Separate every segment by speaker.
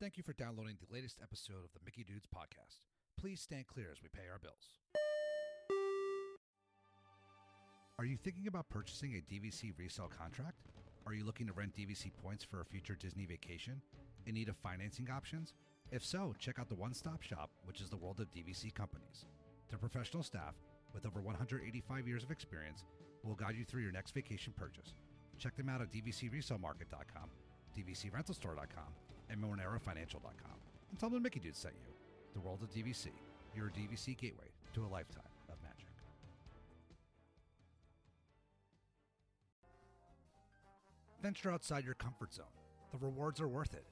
Speaker 1: Thank you for downloading the latest episode of the Mickey Dudes podcast. Please stand clear as we pay our bills. Are you thinking about purchasing a DVC resale contract? Are you looking to rent DVC points for a future Disney vacation? In need of financing options? If so, check out the one stop shop, which is the world of DVC companies. Their professional staff, with over 185 years of experience, will guide you through your next vacation purchase. Check them out at dvcresalemarket.com, dvcrentalstore.com, and monerofinancial.com. And tell them the Mickey Dude sent you. The world of DVC, your DVC gateway to a lifetime of magic. Venture outside your comfort zone. The rewards are worth it.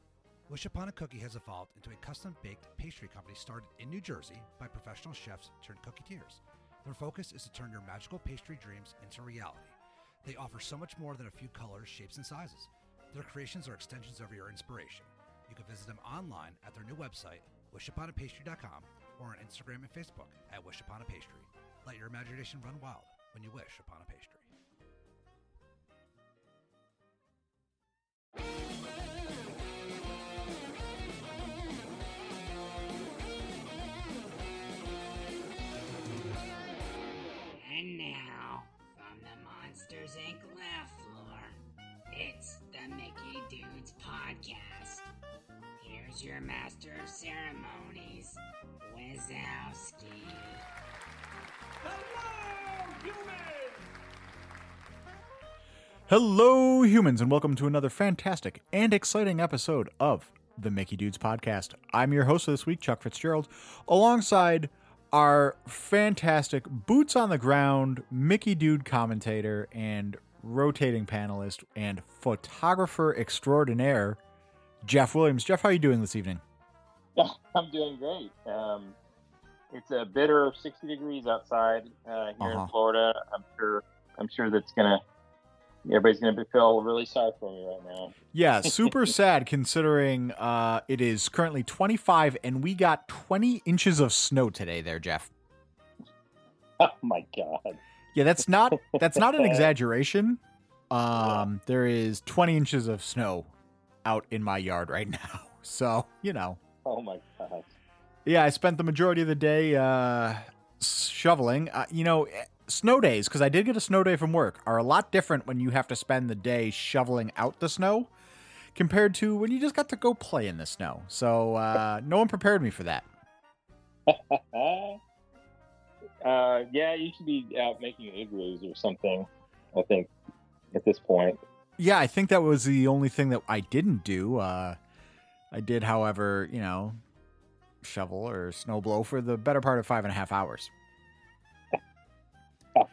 Speaker 1: Wish Upon a Cookie has evolved into a custom baked pastry company started in New Jersey by professional chefs turned cooketeers. Their focus is to turn your magical pastry dreams into reality. They offer so much more than a few colors, shapes, and sizes. Their creations are extensions of your inspiration. You can visit them online at their new website, wishuponapastry.com, or on Instagram and Facebook at Wish Upon a Pastry. Let your imagination run wild when you wish upon a pastry.
Speaker 2: And now, from the Monsters Inc. laugh floor, it's the Mickey Dudes Podcast. Here's your master of ceremonies, Wazowski.
Speaker 3: Hello, humans, and welcome to another fantastic and exciting episode of the Mickey Dudes Podcast. I'm your host this week, Chuck Fitzgerald, alongside our fantastic boots on the ground Mickey Dude commentator and rotating panelist and photographer extraordinaire, Jeff Williams. Jeff, how are you doing this evening?
Speaker 4: I'm doing great. Um, it's a bitter 60 degrees outside uh, here
Speaker 3: Uh-huh.
Speaker 4: in Florida. I'm sure. I'm sure that's gonna. Everybody's gonna feel really sorry for me right now.
Speaker 3: Yeah, super sad considering uh, it is currently 25 and we got 20 inches of snow today there, Jeff.
Speaker 4: Oh my god.
Speaker 3: Yeah, that's not that's not an exaggeration. Um, there is 20 inches of snow out in my yard right now. So, you know.
Speaker 4: Oh my god.
Speaker 3: Yeah, I spent the majority of the day uh shoveling. Uh, you know, eh, snow days because I did get a snow day from work are a lot different when you have to spend the day shoveling out the snow compared to when you just got to go play in the snow. So, uh no one prepared me for that.
Speaker 4: uh, yeah, you should be out making igloos or something. I think at this point.
Speaker 3: Yeah, I think that was the only thing that I didn't do. Uh, I did, however, you know, shovel or snow blow for the better part of five and a half hours.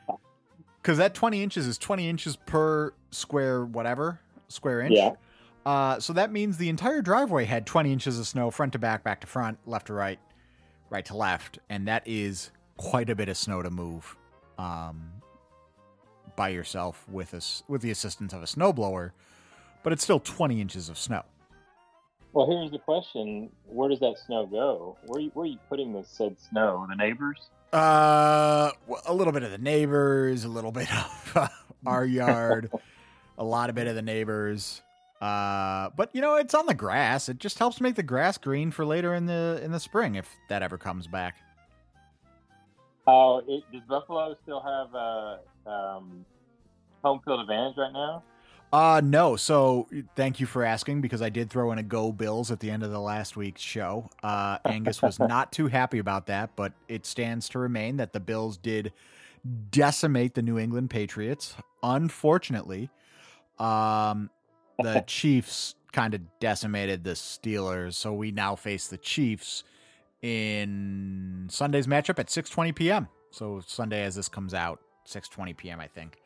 Speaker 3: Because that 20 inches is 20 inches per square, whatever, square inch.
Speaker 4: Yeah.
Speaker 3: Uh, so that means the entire driveway had 20 inches of snow, front to back, back to front, left to right, right to left. And that is quite a bit of snow to move. Um, by yourself with us with the assistance of a snowblower, but it's still 20 inches of snow.
Speaker 4: Well, here's the question: Where does that snow go? Where you, where are you putting this said snow? The neighbors?
Speaker 3: Uh, well, a little bit of the neighbors, a little bit of uh, our yard, a lot of bit of the neighbors. Uh, but you know, it's on the grass. It just helps make the grass green for later in the in the spring if that ever comes back.
Speaker 4: Oh, it, does Buffalo still have a um, home field advantage right now?
Speaker 3: Uh no. So thank you for asking because I did throw in a go Bills at the end of the last week's show. Uh Angus was not too happy about that, but it stands to remain that the Bills did decimate the New England Patriots. Unfortunately, um the Chiefs kind of decimated the Steelers, so we now face the Chiefs in Sunday's matchup at 6:20 p.m. So Sunday as this comes out, 6:20 p.m. I think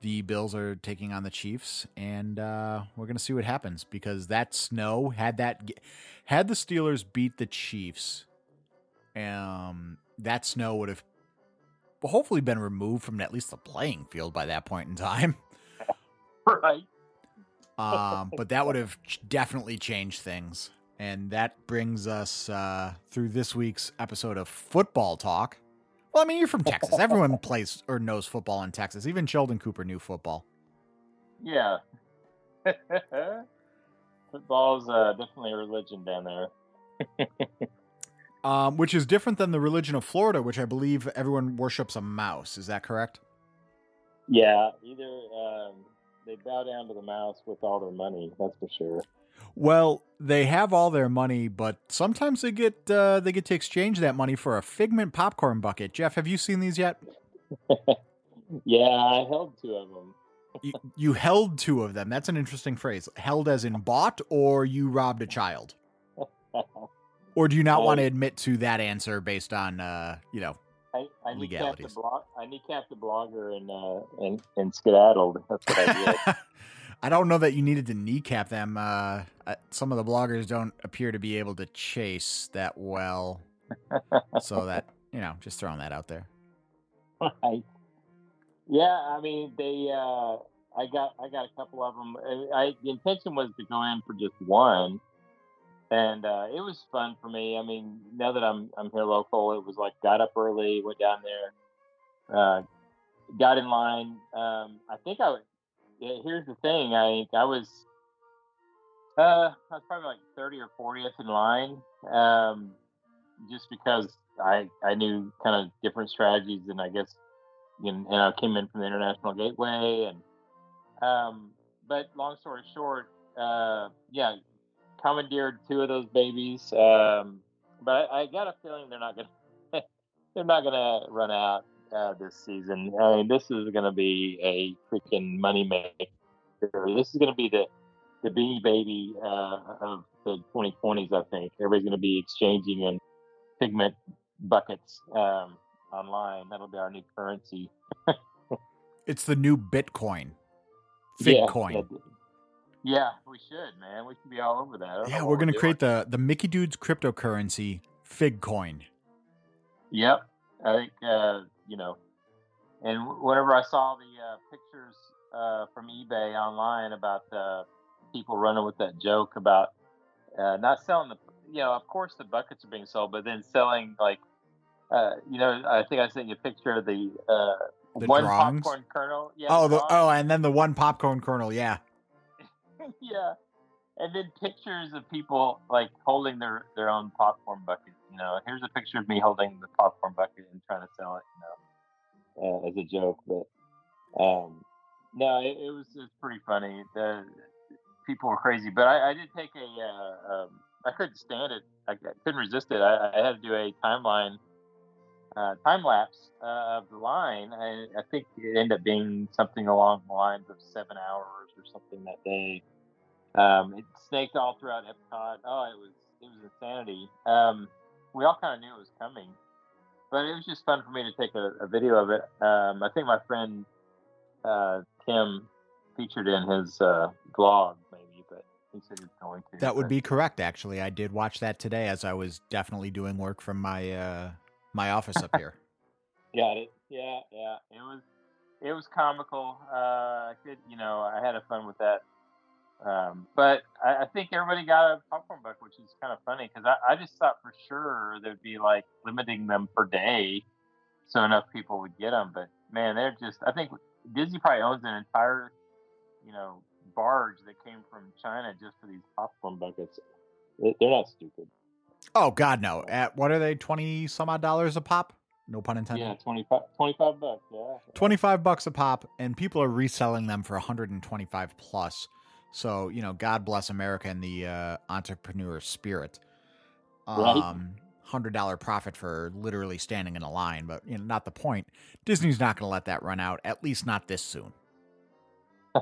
Speaker 3: the Bills are taking on the Chiefs, and uh, we're gonna see what happens because that snow had that had the Steelers beat the Chiefs, um, that snow would have hopefully been removed from at least the playing field by that point in time.
Speaker 4: Right.
Speaker 3: Um, but that would have definitely changed things, and that brings us uh, through this week's episode of Football Talk. Well, I mean, you're from Texas. Everyone plays or knows football in Texas. Even Sheldon Cooper knew football.
Speaker 4: Yeah. football's uh, definitely a religion down there.
Speaker 3: um, which is different than the religion of Florida, which I believe everyone worships a mouse. Is that correct?
Speaker 4: Yeah, either um, they bow down to the mouse with all their money. That's for sure.
Speaker 3: Well, they have all their money, but sometimes they get uh, they get to exchange that money for a Figment popcorn bucket. Jeff, have you seen these yet?
Speaker 4: yeah, I held two of them.
Speaker 3: you, you held two of them. That's an interesting phrase. Held as in bought, or you robbed a child, or do you not want to admit to that answer based on uh, you know
Speaker 4: I, I kneecapped the blog. I kneecapped the blogger and uh, and and skedaddled. That's what I did.
Speaker 3: I don't know that you needed to kneecap them. Uh, uh, some of the bloggers don't appear to be able to chase that well, so that you know, just throwing that out there.
Speaker 4: Right. Yeah, I mean they. Uh, I got I got a couple of them. I, the intention was to go in for just one, and uh, it was fun for me. I mean, now that I'm I'm here local, it was like got up early, went down there, uh, got in line. Um, I think I yeah, here's the thing. I I was uh I was probably like 30 or 40th in line, um, just because I I knew kind of different strategies, and I guess you know, and I came in from the International Gateway, and um, but long story short, uh, yeah, commandeered two of those babies. Um, but I, I got a feeling they're not gonna they're not gonna run out uh, this season. I mean, this is going to be a freaking money maker. This is going to be the the beanie baby uh, of the 2020s. I think everybody's going to be exchanging in Figment buckets um, online. That'll be our new currency.
Speaker 3: it's the new Bitcoin. Figcoin.
Speaker 4: Yeah, yeah, we should, man. We should be all over that.
Speaker 3: Yeah, we're going to create the the Mickey Dudes cryptocurrency, Figcoin.
Speaker 4: Yep, I think uh, you know, and whenever I saw the uh, pictures uh, from eBay online about uh, people running with that joke about uh, not selling the, you know, of course the buckets are being sold, but then selling like, uh, you know, I think I sent you a picture of the, the one drawings? popcorn kernel.
Speaker 3: Yeah. Oh, the, oh, and then the one popcorn kernel. Yeah.
Speaker 4: yeah. And then pictures of people like holding their, their own popcorn bucket. You know, here's a picture of me holding the popcorn bucket and trying to sell it. You know, uh, as a joke, but um, no, it, it was it's pretty funny. The people were crazy, but I, I did take a. Uh, um, I couldn't stand it. I, I couldn't resist it. I, I, had to do a timeline, uh, time lapse uh, of the line. I, I think it ended up being something along the lines of seven hours or something that day. Um, it snaked all throughout Epcot. Oh, it was it was insanity. Um, we all kind of knew it was coming, but it was just fun for me to take a, a video of it. Um, I think my friend uh, Tim featured in his uh, vlog, maybe, but he said he's going to.
Speaker 3: That would be correct. Actually, I did watch that today as I was definitely doing work from my uh, my office up here.
Speaker 4: Got it. Yeah, yeah. It was it was comical. Uh, I could, you know, I had a fun with that. Um, but I, I, think everybody got a popcorn bucket, which is kind of funny because I, I just thought for sure there'd be like limiting them per day, so enough people would get them. But man, they're just. I think Disney probably owns an entire, you know, barge that came from China just for these popcorn buckets. They're not stupid.
Speaker 3: Oh God, no! At what are they? Twenty some odd dollars a pop? No pun intended.
Speaker 4: Yeah, 25, 25 bucks. Yeah,
Speaker 3: twenty-five bucks a pop, and people are reselling them for one hundred and twenty-five plus. So you know, God bless America and the uh, entrepreneur spirit. Um, hundred dollar profit for literally standing in a line, but you know, not the point. Disney's not going to let that run out, at least not this soon.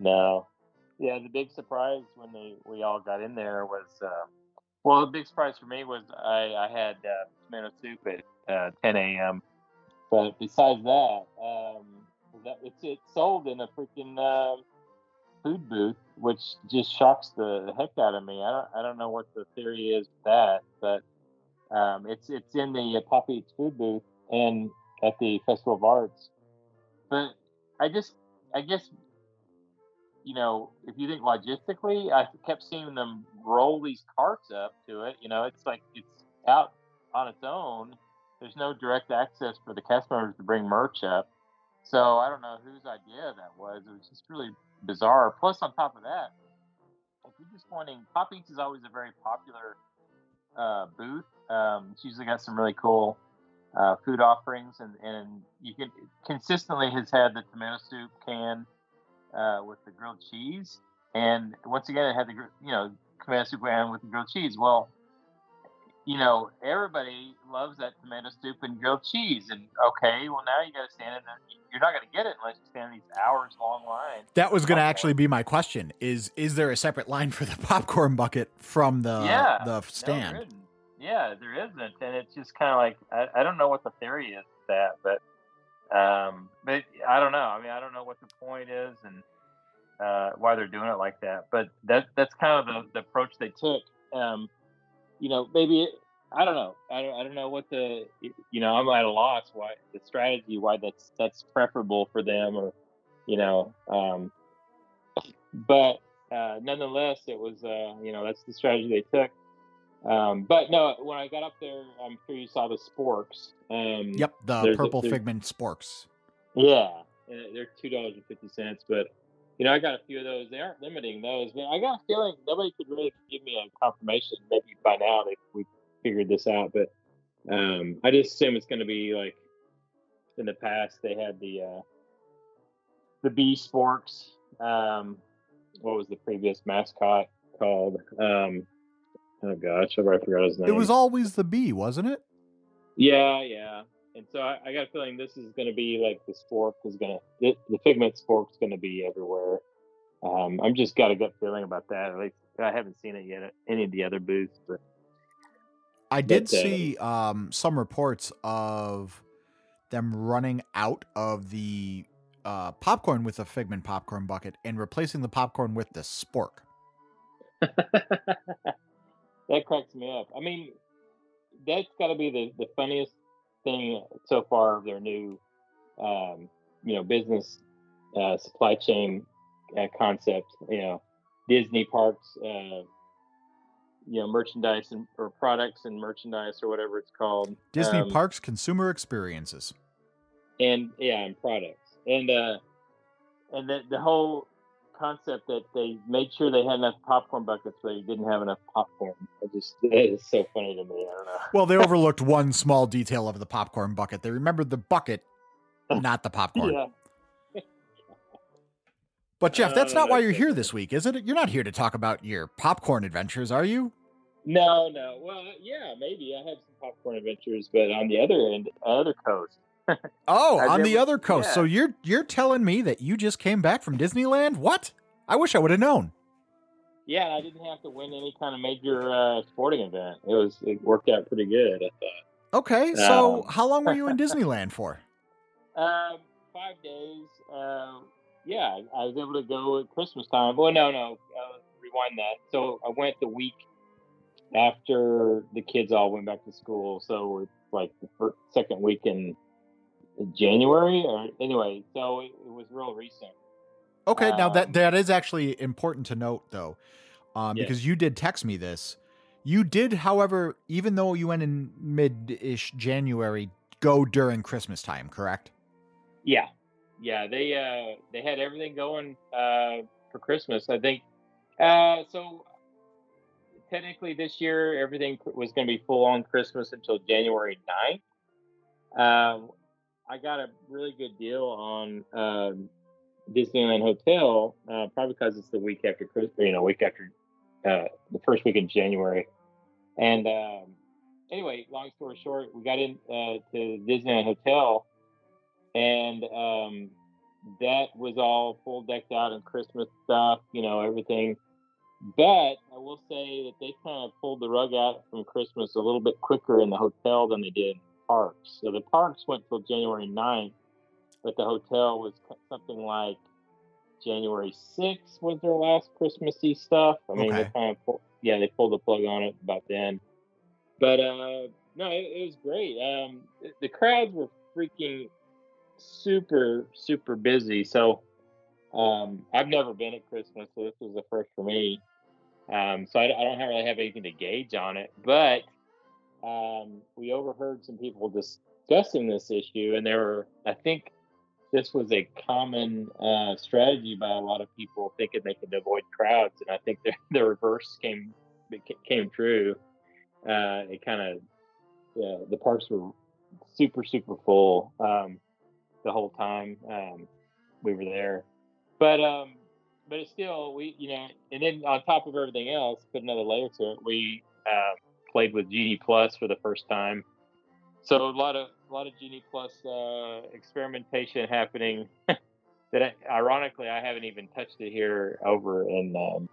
Speaker 4: no, yeah. The big surprise when they we all got in there was, uh, well, the big surprise for me was I, I had uh, tomato soup at uh, 10 a.m. But besides that, um, that it's it's sold in a freaking um, food booth, which just shocks the heck out of me. I don't, I don't know what the theory is that, but um, it's it's in the uh, Pop Eats food booth and at the Festival of Arts. But I just, I guess, you know, if you think logistically, I kept seeing them roll these carts up to it. You know, it's like it's out on its own. There's no direct access for the cast members to bring merch up. So I don't know whose idea that was. It was just really bizarre. Plus, on top of that, if you're just wanting, Pop Eats is always a very popular uh, booth. Um, it's usually got some really cool uh, food offerings, and, and you can consistently has had the tomato soup can uh, with the grilled cheese, and once again it had the you know tomato soup can with the grilled cheese. Well, you know everybody loves that tomato soup and grilled cheese, and okay, well now you got to stand in. The, you're not going to get it unless you stand in these hours long line.
Speaker 3: That was going to actually be my question: is is there a separate line for the popcorn bucket from the
Speaker 4: yeah,
Speaker 3: the stand?
Speaker 4: No, yeah, there isn't, and it's just kind of like I, I don't know what the theory is that, but um, but I don't know. I mean, I don't know what the point is and uh, why they're doing it like that. But that that's kind of the, the approach they took. Um, you know, maybe it, I don't know. I don't, I don't know what the you know. I'm at a loss why the strategy why that's that's preferable for them or you know. Um, but uh, nonetheless, it was uh, you know that's the strategy they took. Um, but no, when I got up there, I'm sure you saw the sporks. Um,
Speaker 3: yep, the purple a, figment sporks.
Speaker 4: Yeah, they're two dollars and fifty cents. But you know, I got a few of those. They aren't limiting those, but I got a feeling nobody could really give me a confirmation. Maybe by now they we figured this out, but um, I just assume it's going to be like in the past they had the uh, the bee sporks. Um, what was the previous mascot called? Um, Oh gosh, I forgot his name.
Speaker 3: It was always the bee, wasn't it?
Speaker 4: Yeah, yeah. And so I, I got a feeling this is going to be like the spork is going to the, the figment spork is going to be everywhere. Um, I'm just got a gut feeling about that. Like I haven't seen it yet at any of the other booths, but
Speaker 3: I did but, uh, see um, some reports of them running out of the uh, popcorn with a figment popcorn bucket and replacing the popcorn with the spork.
Speaker 4: that cracks me up. I mean, that's got to be the, the funniest thing so far of their new, um, you know, business uh, supply chain uh, concept. You know, Disney parks, uh, you know, merchandise and or products and merchandise or whatever it's called.
Speaker 3: Disney um, parks consumer experiences.
Speaker 4: And yeah, and products and uh, and the the whole concept that they made sure they had enough popcorn buckets, but they didn't have enough popcorn. It just it is so funny to me. I don't know.
Speaker 3: Well, they overlooked one small detail of the popcorn bucket. They remembered the bucket, not the popcorn. yeah. But Jeff, that's not why you're here this week, is it? You're not here to talk about your popcorn adventures, are you?
Speaker 4: No, no. Well, yeah, maybe I have some popcorn adventures, but on the other end, other coast.
Speaker 3: Oh, on the other coast. Yeah. So you're you're telling me that you just came back from Disneyland? What? I wish I would have known.
Speaker 4: Yeah, I didn't have to win any kind of major uh, sporting event. It was it worked out pretty good. I thought.
Speaker 3: Okay, so um, how long were you in Disneyland for?
Speaker 4: Um, five days. Uh, yeah, I was able to go at Christmas time. Well, no, no, uh, rewind that. So I went the week after the kids all went back to school. So it's like the first, second week in January or anyway. So it, it was real recent.
Speaker 3: Okay, um, now that um, that is actually important to note though, um, yeah. because you did text me this. You did, however, even though you went in mid-ish January, go during Christmas time, correct?
Speaker 4: Yeah, yeah. They uh, they had everything going uh, for Christmas. I think. Uh, so technically, this year everything was going to be full on Christmas until January 9th. Um, I got a really good deal on um, Disneyland Hotel, uh, probably because it's the week after Christmas, you know, week after uh, the first week in January. And um, anyway, long story short, we got in uh, to Disneyland Hotel, and um, that was all full decked out in Christmas stuff, you know, everything. But I will say that they kind of pulled the rug out from Christmas a little bit quicker in the hotel than they did parks. So the parks went till January 9th, but the hotel was something like January 6th was their last Christmassy stuff. I mean, okay. they kind of pull, yeah, they pulled the plug on it about then. But uh, no, it, it was great. Um, the crowds were freaking super super busy. So um, I've never been at Christmas, so this was the first for me. Um, so I, I, don't really have anything to gauge on it, but um, we overheard some people discussing this issue, and there were, I think, this was a common uh, strategy by a lot of people thinking they could avoid crowds, and I think the, the reverse came came true. Uh, it kind of yeah, the parks were super super full um, the whole time um, we were there, but um, but it's still we you know, and then on top of everything else, put another layer to it. We uh, played with Genie Plus for the first time, so a lot of a lot of Genie Plus uh, experimentation happening. that I, ironically I haven't even touched it here over in um,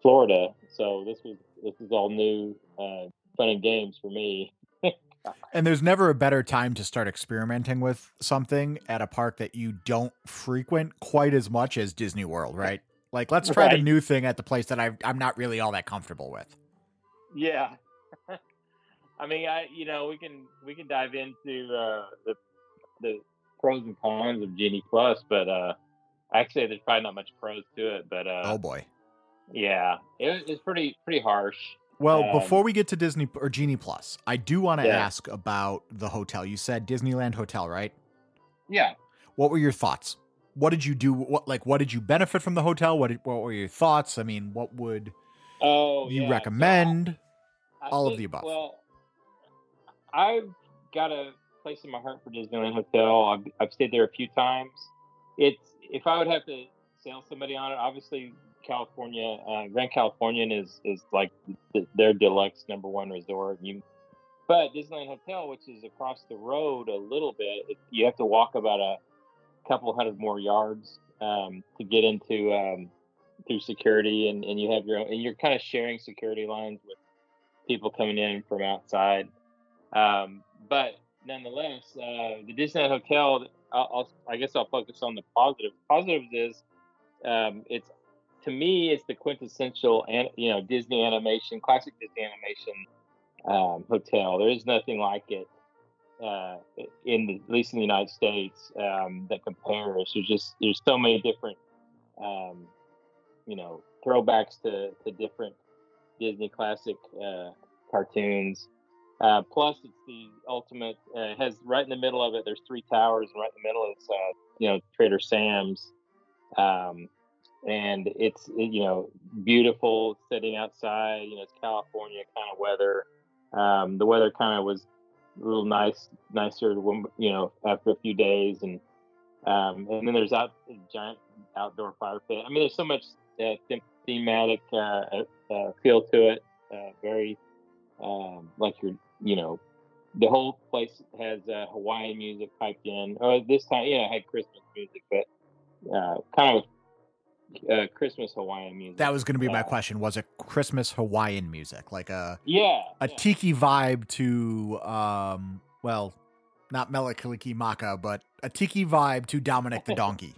Speaker 4: Florida. So this was this is all new uh, fun and games for me.
Speaker 3: and there's never a better time to start experimenting with something at a park that you don't frequent quite as much as Disney World, right? Like, let's try right. the new thing at the place that i I'm not really all that comfortable with.
Speaker 4: Yeah, I mean, I you know we can we can dive into uh, the the pros and cons of Genie Plus, but uh, actually there's probably not much pros to it. But uh,
Speaker 3: oh boy,
Speaker 4: yeah, it, it's pretty pretty harsh.
Speaker 3: Well, um, before we get to Disney or Genie Plus, I do want to yeah. ask about the hotel. You said Disneyland Hotel, right?
Speaker 4: Yeah.
Speaker 3: What were your thoughts? What did you do? What like what did you benefit from the hotel? What did, what were your thoughts? I mean, what would
Speaker 4: oh
Speaker 3: you
Speaker 4: yeah.
Speaker 3: recommend?
Speaker 4: So I, I
Speaker 3: All
Speaker 4: think,
Speaker 3: of the above.
Speaker 4: Well, I've got a place in my heart for Disneyland Hotel. I've, I've stayed there a few times. It's if I would have to sell somebody on it, obviously California, uh, Grand Californian is is like the, their deluxe number one resort. You, but Disneyland Hotel, which is across the road a little bit, it, you have to walk about a couple hundred more yards um, to get into um, through security, and, and you have your own, and you're kind of sharing security lines with people coming in from outside. Um, but nonetheless, uh, the Disneyland Hotel, I'll, I'll, i guess I'll focus on the positives. Positives is um, it's to me, it's the quintessential, and you know, Disney animation, classic Disney animation um, hotel. There is nothing like it uh, in the, at least in the United States um, that compares. There's just there's so many different, um, you know, throwbacks to, to different Disney classic uh, cartoons. Uh, plus, it's the ultimate. Uh, has right in the middle of it. There's three towers, and right in the middle is uh, you know Trader Sam's, um, and it's you know beautiful sitting outside. You know it's California kind of weather. Um, the weather kind of was a little nice, nicer. You know after a few days, and um, and then there's out giant outdoor fire pit. I mean, there's so much uh, thematic uh, uh, feel to it. very um, like you're you know, the whole place has uh, Hawaiian music piped in. Oh, this time, yeah, it had Christmas music, but uh, kind of uh, Christmas Hawaiian music.
Speaker 3: That was going to be my uh, question. Was it Christmas Hawaiian music, like a
Speaker 4: yeah,
Speaker 3: a
Speaker 4: yeah.
Speaker 3: tiki vibe to um, well, not Mele Kalikimaka, but a tiki vibe to Dominic the Donkey.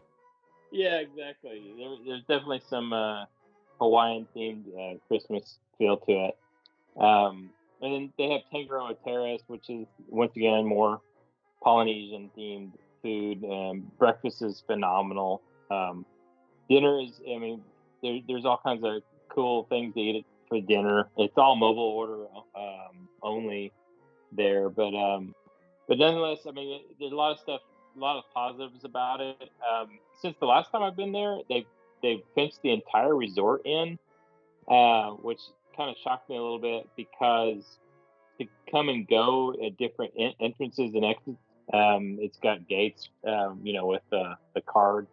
Speaker 4: Yeah, exactly. There, there's definitely some uh, Hawaiian themed uh, Christmas feel to it. Um, and then they have Tangaroa Terrace, which is once again more Polynesian themed food. Um, breakfast is phenomenal. Um, dinner is, I mean, there, there's all kinds of cool things to eat for dinner. It's all mobile order um, only there, but um, but nonetheless, I mean, there's a lot of stuff, a lot of positives about it. Um, since the last time I've been there, they've they've fenced the entire resort in, uh, which kind of shocked me a little bit because to come and go at different en- entrances and exits, um, it's got gates, um, you know, with the, the card,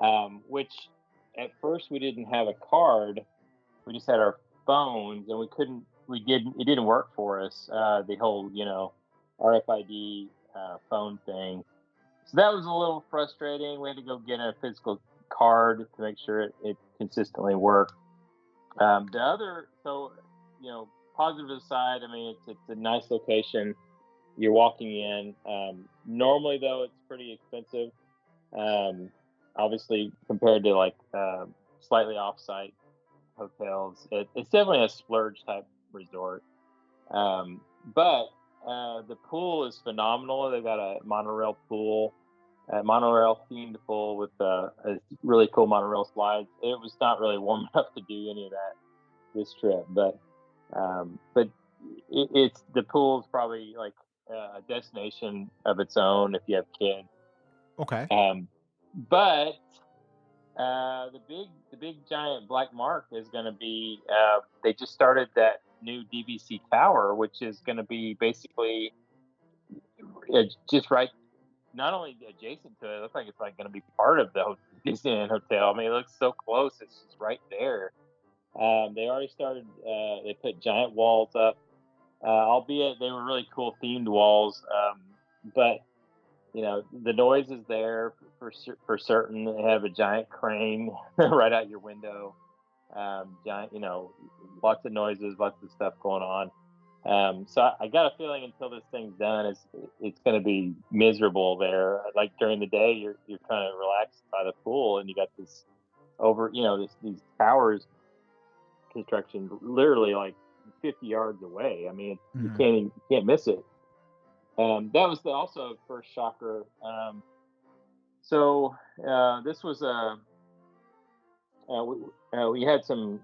Speaker 4: um, which at first we didn't have a card. We just had our phones and we couldn't, we didn't, it didn't work for us. Uh, the whole, you know, RFID uh, phone thing. So that was a little frustrating. We had to go get a physical card to make sure it, it consistently worked. Um, the other, so you know, positive side, I mean, it's it's a nice location. You're walking in. Um, normally, though, it's pretty expensive. Um, obviously, compared to like uh, slightly off-site hotels, it, it's definitely a splurge type resort. Um, but uh, the pool is phenomenal. They've got a monorail pool a monorail themed pool with uh, a really cool monorail slides. It was not really warm enough to do any of that this trip, but um, but it, it's the pool is probably like a destination of its own if you have kids.
Speaker 3: Okay.
Speaker 4: Um, but uh, the big the big giant black mark is going to be. Uh, they just started that new DVC tower, which is going to be basically uh, just right, not only adjacent to it. It looks like it's like going to be part of the Disneyland hotel. I mean, it looks so close. It's just right there. Um, they already started. Uh, they put giant walls up, uh, albeit they were really cool themed walls. Um, but you know, the noise is there for for certain. They have a giant crane right out your window. Um, giant, you know, lots of noises, lots of stuff going on. Um, so I, I, got a feeling until this thing's done, it's it's going to be miserable there. Like during the day, you're you're kind of relaxed by the pool, and you got this over, you know, this these towers construction literally like 50 yards away. I mean, mm-hmm. you can't even, you can't miss it. Um, that was the, also first shocker. Um, so uh, this was a uh, we, uh, we had some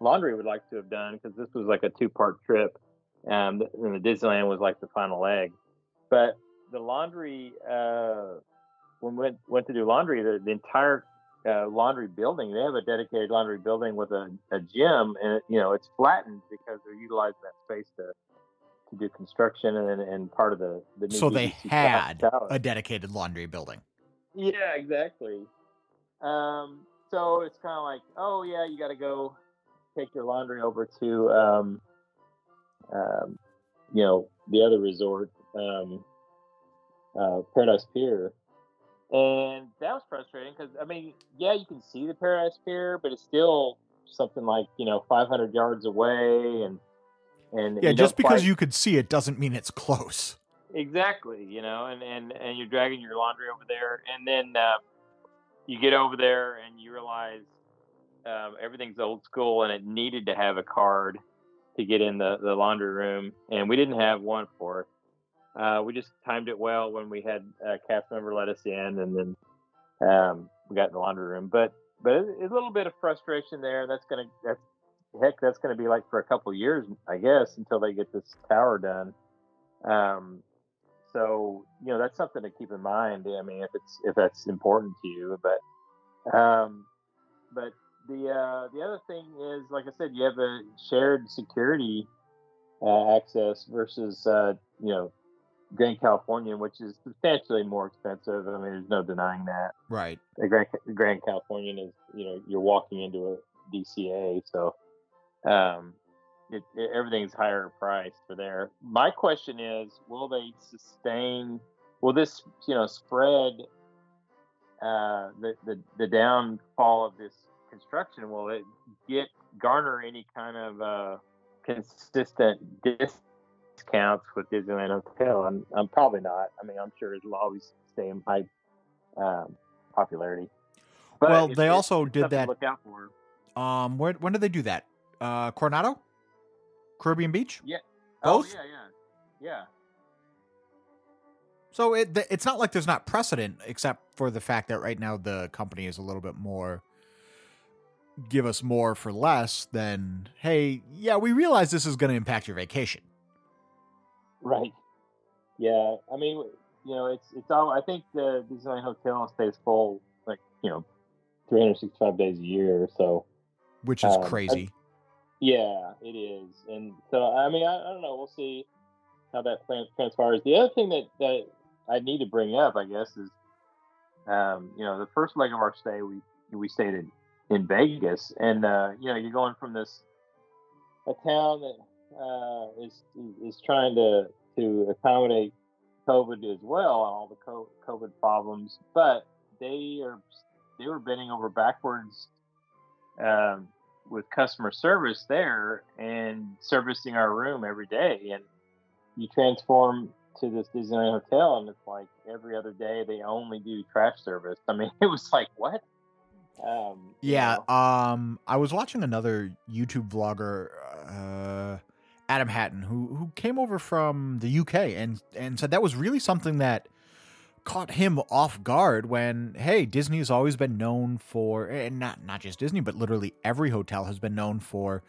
Speaker 4: laundry we'd like to have done because this was like a two part trip, um, and the Disneyland was like the final leg. But the laundry, uh, when we went, went to do laundry, the, the entire uh, laundry building. They have a dedicated laundry building with a, a gym, and you know it's flattened because they're utilizing that space to to do construction and and part of the the
Speaker 3: so they had a dedicated laundry building.
Speaker 4: Yeah, exactly. Um, so it's kind of like, oh yeah, you got to go take your laundry over to, um, um, you know, the other resort, um, uh, Paradise Pier, and that was frustrating because I mean, yeah, you can see the Paradise Pier, but it's still something like you know 500 yards away, and and
Speaker 3: yeah, just because quite... you could see it doesn't mean it's close.
Speaker 4: Exactly, you know, and and and you're dragging your laundry over there, and then uh, you get over there and you realize um, everything's old school, and it needed to have a card to get in the the laundry room, and we didn't have one for it. Uh, we just timed it well when we had a cast member let us in, and then um, we got in the laundry room. But but a little bit of frustration there. That's gonna that's heck that's gonna be like for a couple years, I guess, until they get this tower done. Um, so you know that's something to keep in mind. I mean, if it's if that's important to you, but um, but the uh, the other thing is, like I said, you have a shared security uh, access versus uh, you know Grand Californian, which is substantially more expensive. I mean, there's no denying that.
Speaker 3: Right.
Speaker 4: The Grand, Grand Californian is, you know, you're walking into a DCA, so um, it, it, everything's higher price for there. My question is, will they sustain? Will this, you know, spread uh, the, the the downfall of this construction? Will it get garner any kind of uh, consistent discounts with Disneyland Hotel, and I'm probably not. I mean, I'm sure it'll always stay in high um, popularity.
Speaker 3: But well, they also did that. look out for. Um, where when did they do that? Uh, Coronado, Caribbean Beach.
Speaker 4: Yeah.
Speaker 3: Both.
Speaker 4: Oh, yeah, yeah, yeah.
Speaker 3: So it it's not like there's not precedent, except for the fact that right now the company is a little bit more give us more for less than hey, yeah, we realize this is going to impact your vacation.
Speaker 4: Right. Yeah. I mean, you know, it's it's all. I think the Disneyland Hotel stays full, like you know, 365 days a year. Or so,
Speaker 3: which is um, crazy. I,
Speaker 4: yeah, it is. And so, I mean, I, I don't know. We'll see how that transpires. The other thing that that I need to bring up, I guess, is um, you know, the first leg of our stay, we we stayed in in Vegas, and uh, you know, you're going from this a town that uh, is is trying to to accommodate COVID as well and all the COVID problems, but they are they were bending over backwards um, with customer service there and servicing our room every day. And you transform to this Disneyland hotel, and it's like every other day they only do trash service. I mean, it was like what?
Speaker 3: Um, yeah. You know? Um, I was watching another YouTube vlogger. Uh, Adam Hattan, who who came over from the UK and and said that was really something that caught him off guard when hey Disney has always been known for and not not just Disney but literally every hotel has been known for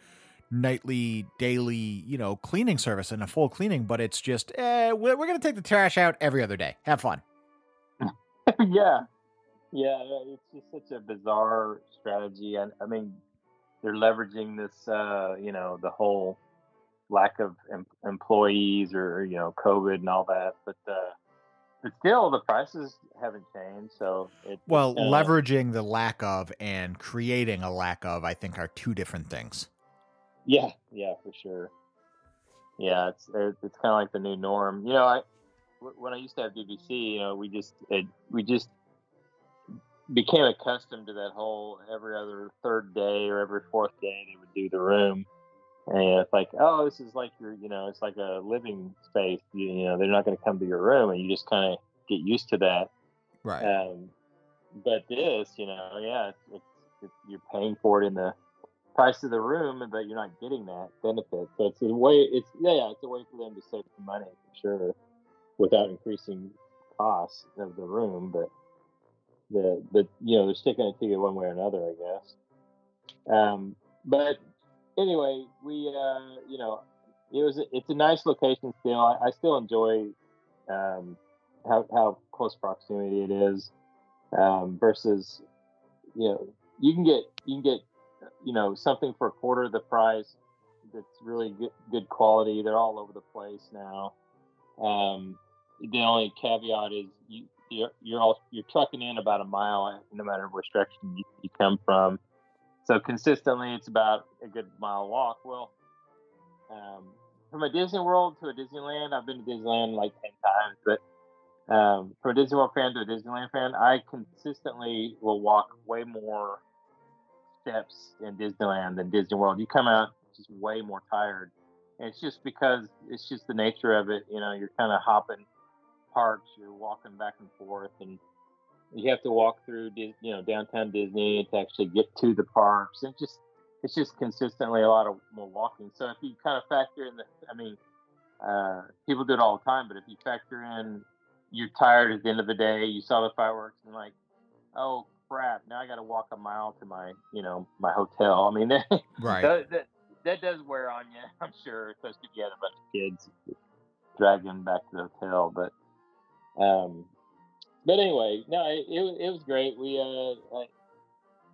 Speaker 3: nightly daily you know cleaning service and a full cleaning but it's just eh, we're, we're gonna take the trash out every other day have fun
Speaker 4: yeah, yeah. It's just such a bizarre strategy, and I mean, they're leveraging this, uh, you know, the whole lack of em- employees or you know COVID and all that, but. Uh, but still, the prices haven't changed. So it,
Speaker 3: well, uh, leveraging the lack of and creating a lack of, I think, are two different things.
Speaker 4: Yeah, yeah, for sure. Yeah, it's it's kind of like the new norm. You know, I when I used to have BBC, you know, we just it, we just became accustomed to that whole every other third day or every fourth day they would do the room and it's like, oh, this is like your, you know, it's like a living space. You, you know, they're not going to come to your room, and you just kind of get used to that.
Speaker 3: Right.
Speaker 4: Um, but this, you know, yeah, it's, it's, it's, you're paying for it in the price of the room, but you're not getting that benefit. So it's a way. It's yeah, yeah, it's a way for them to save some money for sure, without increasing costs of the room. But the but you know they're sticking it to you one way or another, I guess. Um, but anyway, we uh, you know, it was it's a nice location still. I, I still enjoy um, how how close proximity it is um, versus you know you can get you can get you know something for a quarter of the price that's really good, good quality. They're all over the place now. Um, the only caveat is you you're you're, all, you're trucking in about a mile no matter which direction you, you come from. So consistently, it's about a good mile walk. Well, um, from a Disney World to a Disneyland, I've been to Disneyland like ten times, but um, from a Disney World fan to a Disneyland fan, I consistently will walk way more steps in Disneyland than Disney World. You come out just way more tired. And it's just because it's just the nature of it. You know, you're kind of hopping parks, you're walking back and forth, and you have to walk through you know downtown Disney to actually get to the parks. And just it's just consistently a lot of more walking. So if you kind of factor in the, I mean, uh, people do it all the time, but if you factor in you're tired at the end of the day, you saw the fireworks and like, oh crap, now I got to walk a mile to my you know my hotel. I mean, that,
Speaker 3: right.
Speaker 4: That, that, that does wear on you, I'm sure, especially if you had a bunch of kids dragging back to the hotel. But um, but anyway, no, it, it, it was great. We uh,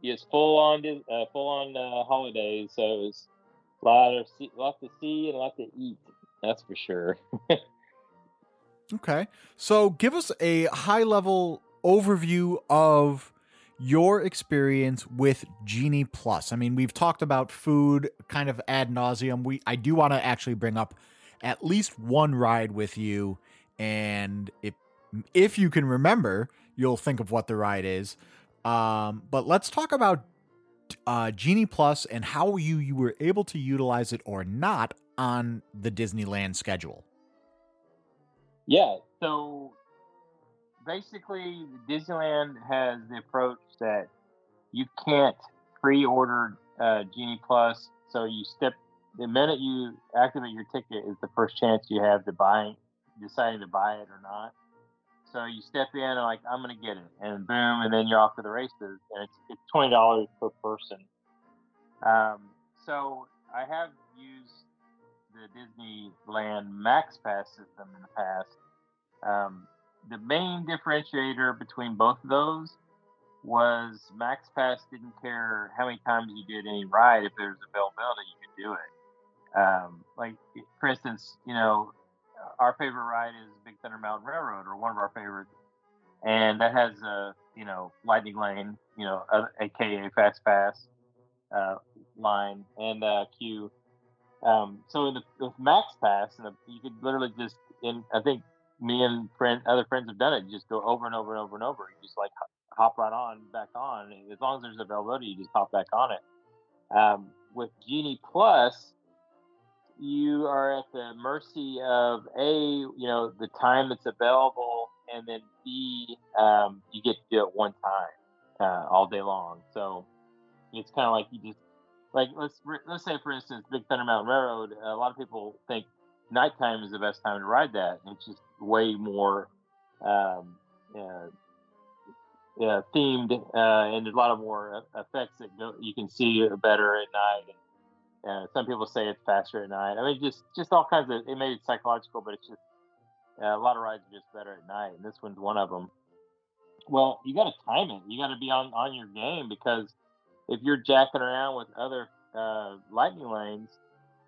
Speaker 4: it's full on uh, full on uh, holidays, so it was a lot of lot to see and a lot to eat. That's for sure.
Speaker 3: okay, so give us a high level overview of your experience with Genie Plus. I mean, we've talked about food kind of ad nauseum. We I do want to actually bring up at least one ride with you, and it if you can remember, you'll think of what the ride is. Um, but let's talk about uh, Genie Plus and how you you were able to utilize it or not on the Disneyland schedule.
Speaker 4: Yeah, so basically, Disneyland has the approach that you can't pre-order uh, Genie Plus. So you step the minute you activate your ticket is the first chance you have to buy deciding to buy it or not. So you step in and like I'm gonna get it, and boom, and then you're off to the races, and it's it's twenty dollars per person. Um, so I have used the Disneyland Max Pass system in the past. Um, the main differentiator between both of those was Max Pass didn't care how many times you did any ride. If there was availability, you could do it. Um, like for instance, you know, our favorite ride is Thunder Mountain Railroad, or one of our favorites, and that has a you know lightning lane, you know, uh, aka fast pass uh, line and uh, queue. Um, so in the with Max Pass, and you could literally just in I think me and friend other friends have done it. You just go over and over and over and over. You just like hop right on back on. As long as there's availability, you just hop back on it. Um, with Genie Plus, you are at the mercy of a you know the time that's available and then b um, you get to do it one time uh, all day long. So it's kind of like you just like let's let's say for instance big thunder mountain railroad a lot of people think nighttime is the best time to ride that. It's just way more um, uh, yeah, themed uh, and there's a lot of more effects that go, you can see better at night and uh, some people say it's faster at night. I mean, just just all kinds of. It may be psychological, but it's just uh, a lot of rides are just better at night, and this one's one of them. well, you got to time it. You got to be on on your game because if you're jacking around with other uh, lightning lanes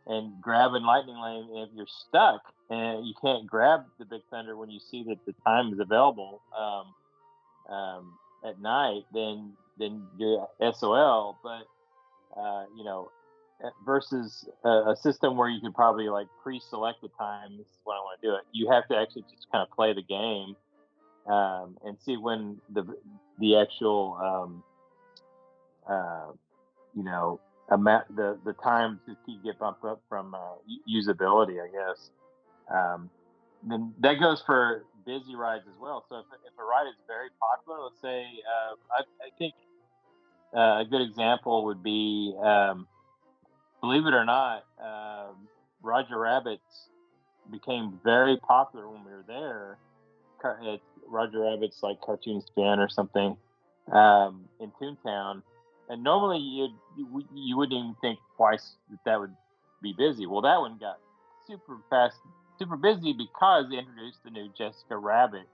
Speaker 4: and grabbing lightning lane, if you're stuck and you can't grab the big thunder when you see that the time is available um, um, at night, then then you're SOL. But uh, you know, versus a, a, system where you could probably like pre-select the time. This is when I want to do it. You have to actually just kind of play the game um, and see when the the actual um, uh, you know amount the the time to keep get bumped up from uh, usability, I guess. Um, then that goes for busy rides as well. So if, if a ride is very popular, let's say, uh, I, I, think uh, a good example would be, um, believe it or not, um, Roger Rabbit's became very popular when we were there. It's Roger Rabbit's like cartoon spin or something um, in Toontown, and normally you'd, you you wouldn't even think twice that that would be busy. Well, that one got super fast, super busy because they introduced the new Jessica Rabbit.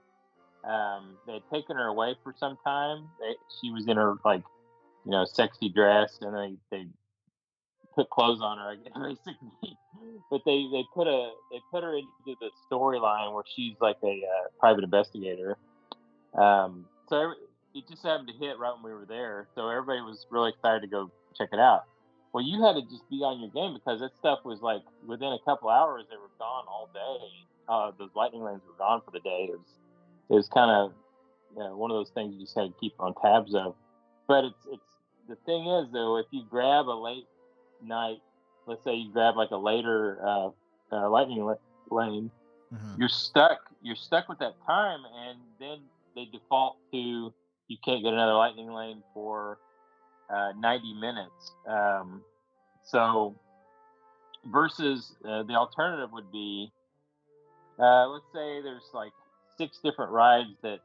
Speaker 4: Um, they had taken her away for some time. They, she was in her like, you know, sexy dress, and they they put clothes on her, I guess, basically. but they they put a they put her into the storyline where she's like a uh, private investigator. Um, so it just happened to hit right when we were there, so everybody was really excited to go check it out. Well, you had to just be on your game because that stuff was like within a couple hours they were gone all day. Uh, those lightning lanes were gone for the day. It was it was kind of you know, one of those things you just had to keep on tabs of. But it's it's the thing is though, if you grab a late night, let's say you grab like a later uh, uh, lightning lane, mm-hmm. you're stuck. You're stuck with that time, and then they default to you can't get another lightning lane for uh, 90 minutes. Um, so versus uh, the alternative would be, uh, let's say there's like six different rides that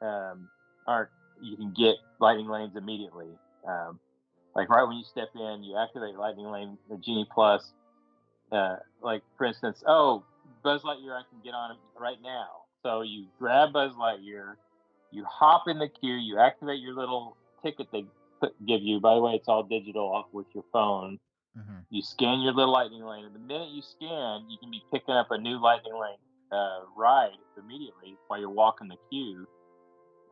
Speaker 4: um, aren't you can get lightning lanes immediately. Um, like right when you step in, you activate lightning lane, the Genie Plus. Uh, like for instance, oh Buzz Lightyear, I can get on right now. So you grab Buzz Lightyear, you hop in the queue, you activate your little ticket they put, give you. By the way, it's all digital off with your phone. Mm-hmm. You scan your little lightning lane, and the minute you scan, you can be picking up a new lightning lane uh, ride immediately while you're walking the queue.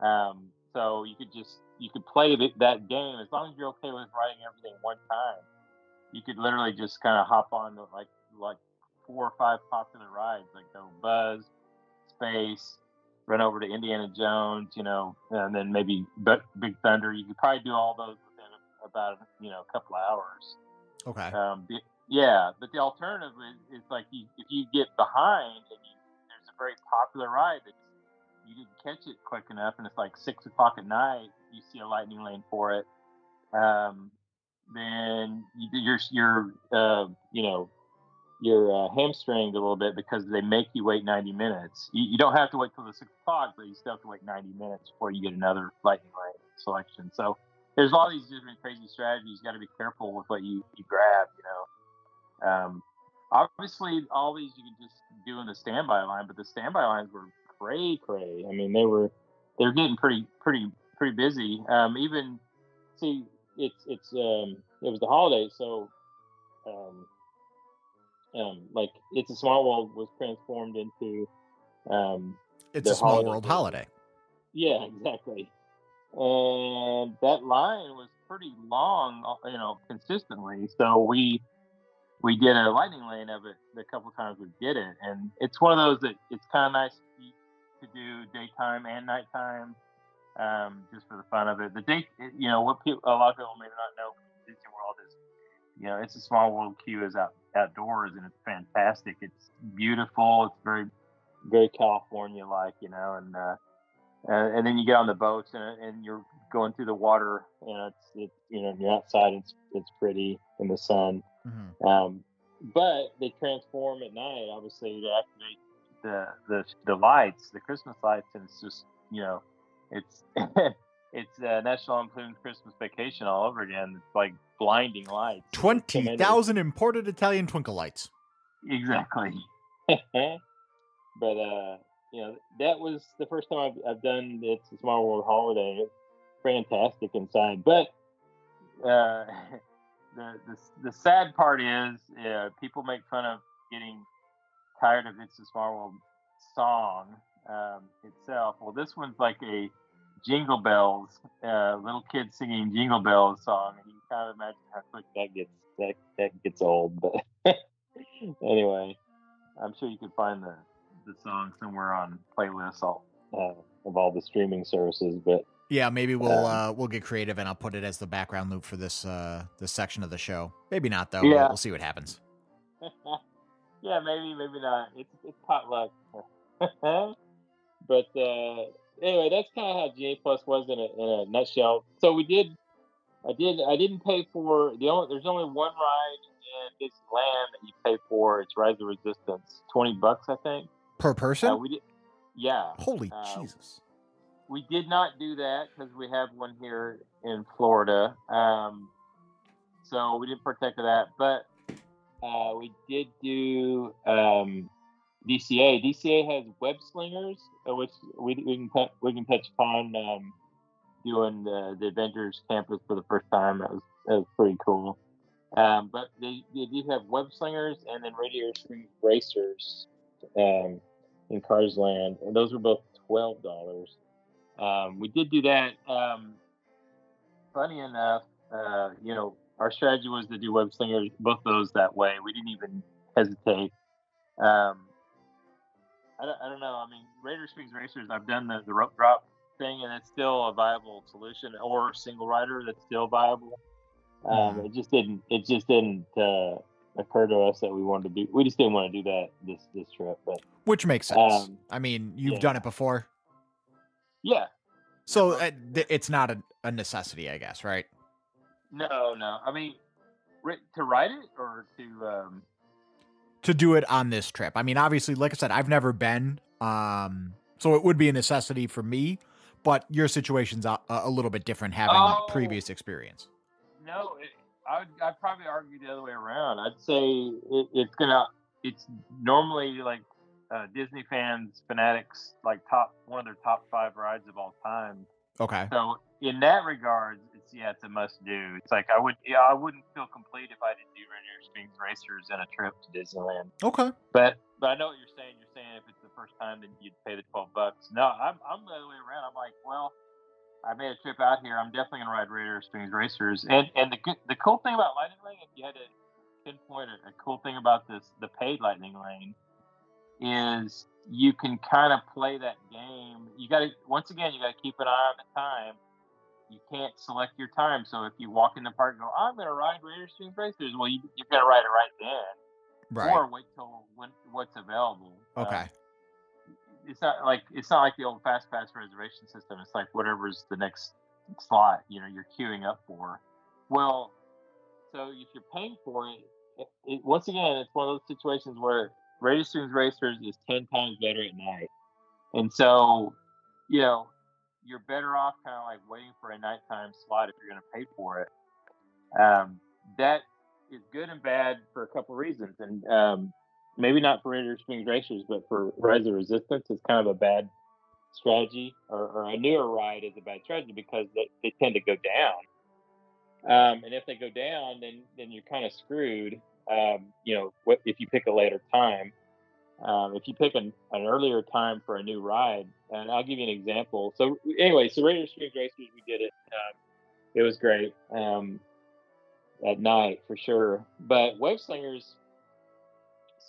Speaker 4: Um, so you could just you could play that game as long as you're okay with writing everything one time. You could literally just kind of hop on to like like four or five popular rides, like go Buzz, Space, run over to Indiana Jones, you know, and then maybe Big Thunder. You could probably do all those within about you know a couple of hours.
Speaker 3: Okay.
Speaker 4: Um, yeah, but the alternative is, is like you, if you get behind and you, there's a very popular ride that you didn't catch it quick enough, and it's like six o'clock at night, you see a lightning lane for it. Um, then you, you're you're uh, you know you're uh, hamstringed a little bit because they make you wait 90 minutes. You, you, don't have to wait till the six o'clock, but you still have to wait 90 minutes before you get another lightning lane selection. So there's all these different crazy strategies. You got to be careful with what you, you grab, you know. Um, obviously, all these you can just do in the standby line, but the standby lines were cray cray. I mean, they were they're getting pretty pretty pretty busy. Um, even see, it's it's um, it was the holidays, so um, um, like it's a small world was transformed into um,
Speaker 3: it's a small world holiday.
Speaker 4: Yeah, exactly. And that line was pretty long, uh, you know, consistently. So we we did a lightning lane of it the couple times we did it, and it's one of those that it's kind of nice to do daytime and nighttime, um, just for the fun of it. The day, you know, what people, a lot of people may not know Disney World is, you know, it's a small world queue is out outdoors and it's fantastic. It's beautiful. It's very, very California like, you know, and, uh, and, and then you get on the boats and, and you're going through the water and it's, it's you know, you're outside. It's, it's pretty in the sun. Mm-hmm. Um, but they transform at night, obviously, to activate the, the the lights, the Christmas lights, and it's just you know, it's it's uh, National Lampoon's Christmas Vacation all over again. It's like blinding lights.
Speaker 3: Twenty thousand imported Italian twinkle lights.
Speaker 4: Exactly. but uh, you know, that was the first time I've, I've done it's a Small World holiday. It's fantastic inside, but uh, the, the the sad part is uh, people make fun of getting tired of It's a Small World song um, itself. Well, this one's like a Jingle Bells, uh, little kid singing Jingle Bells song, and you can kind of imagine how quick that gets that that gets old. But anyway, I'm sure you could find the the song somewhere on playlists all, uh, of all the streaming services. But
Speaker 3: Yeah, maybe we'll
Speaker 4: Um,
Speaker 3: uh, we'll get creative and I'll put it as the background loop for this uh this section of the show. Maybe not though.
Speaker 4: Yeah.
Speaker 3: We'll, we'll see what happens.
Speaker 4: yeah, maybe, maybe not. It's it's potluck. but uh, anyway, that's kind of how Genie Plus was in a, in a nutshell. So we did, I did, I didn't pay for the only. There's only one ride in Disneyland that you pay for. It's Rise of Resistance, twenty bucks, I think.
Speaker 3: Per person?
Speaker 4: Uh, we did, yeah.
Speaker 3: Holy
Speaker 4: uh,
Speaker 3: Jesus.
Speaker 4: we did not do that because we have one here in Florida. Um, so we didn't partake of that, but uh, we did do um, DCA. DCA has web slingers, uh, which we, we can tou- we can touch upon um, doing the, the Avengers campus for the first time. That was that was pretty cool. Um, but they, they do have web slingers and then radiator springs racers um, in Cars Land, and those were both twelve dollars. Um, we did do that. Um, funny enough, uh, you know, our strategy was to do web slingers, both those that way. We didn't even hesitate. Um, I, don't, I don't know. I mean, Radiator Springs Racers, I've done the, the rope drop thing, and it's still a viable solution, or single rider that's still viable. Um,
Speaker 3: Mhm.
Speaker 4: It just didn't. It just didn't uh, occur to us that we wanted to do. We just didn't want to do that this this trip. But
Speaker 3: Which makes sense.
Speaker 4: um,
Speaker 3: I mean, you've
Speaker 4: yeah.
Speaker 3: done it before.
Speaker 4: yeah,
Speaker 3: So uh, th- it's not a, a necessity, I guess, right?
Speaker 4: No, no. I mean, to ride it or to um,
Speaker 3: To do it on this trip. I mean, obviously, like I said, I've never been. Um, so it would be a necessity for me, but your situation's a, a little bit different having
Speaker 4: Oh.
Speaker 3: previous experience.
Speaker 4: No, it, I'd, I'd probably argue the other way around. I'd say it, it's gonna. It's normally like uh, Disney fans, fanatics, like top one of their top five rides of all time.
Speaker 3: Okay.
Speaker 4: So in that regard, it's yeah, it's a must do. It's like I would, yeah, I wouldn't feel complete if I didn't do Radiator Springs Racers and a trip to Disneyland.
Speaker 3: Okay.
Speaker 4: But but I know what you're saying. You're saying if it's the first time, then you'd pay the twelve bucks. No, I'm I'm the other way around. I'm like, well, I made a trip out here. I'm definitely gonna ride Radiator Springs Racers. And and the the cool thing about Lightning Lane, if you had to pinpoint a, a cool thing about this, the paid Lightning Lane, is you can kind of play that game. You got to once again, you got to keep an eye on the time. You can't select your time. So if you walk in the park and go, I'm going to ride Radiator Springs Racers, well, you, you're going to ride it right then
Speaker 3: Right.
Speaker 4: or wait till when what's available. Uh,
Speaker 3: okay.
Speaker 4: it's not like it's not like the old fast pass reservation system. It's like whatever's the next slot, you know, you're queuing up for. Well, so if you're paying for it, it, it once again, it's one of those situations where Radiator Springs Racers is ten times better at night, and so you know you're better off kind of like waiting for a nighttime slot if you're going to pay for it. Um, that is good and bad for a couple reasons, and um, maybe not for Radiator Springs Racers, but for Rise of Resistance, it's kind of a bad strategy, or, or a newer ride is a bad strategy because they, they tend to go down. Um, and if they go down, then then you're kind of screwed. Um, you know, if you pick a later time? Um, if you pick an, an earlier time for a new ride, and I'll give you an example. So anyway, so Radiator Springs Racers, we did it. Um, it was great um, at night for sure. But Web Slingers,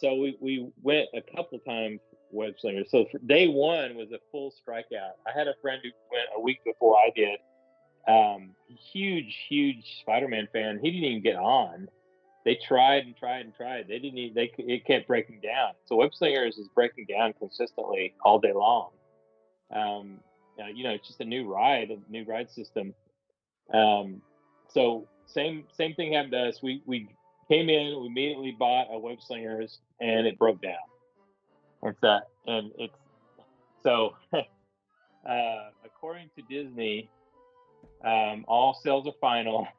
Speaker 4: so we, we went a couple times web slingers. So day one was a full strikeout. I had a friend who went a week before I did. Um, huge, huge Spider-Man fan. He didn't even get on. They tried and tried and tried. They didn't. Even, they it kept breaking down. So web slingers is breaking down consistently all day long. Um, uh, you know, it's just a new ride, a new ride system. Um, so same same thing happened to us. We we came in, we immediately bought a web slingers, and it broke down. It's that, and it's so. uh, according to Disney, um, all sales are final.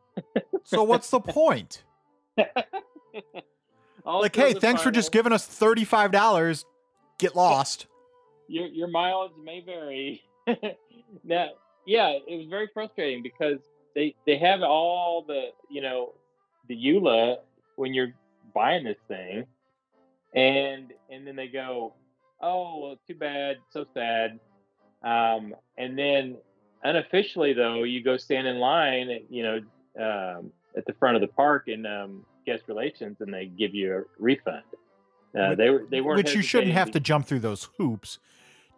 Speaker 3: So what's the point? Like, hey, thanks for just giving us thirty-five dollars. Get lost.
Speaker 4: your your mileage may vary. now, yeah, it was very frustrating because they they have all the you know the EULA when you're buying this thing, and and then they go, oh well, too bad, so sad. Um, and then unofficially though, you go stand in line, you know, um, at the front of the park in um, guest relations, and they give you a refund. Uh, they were they weren't.
Speaker 3: Which you shouldn't have to jump through those hoops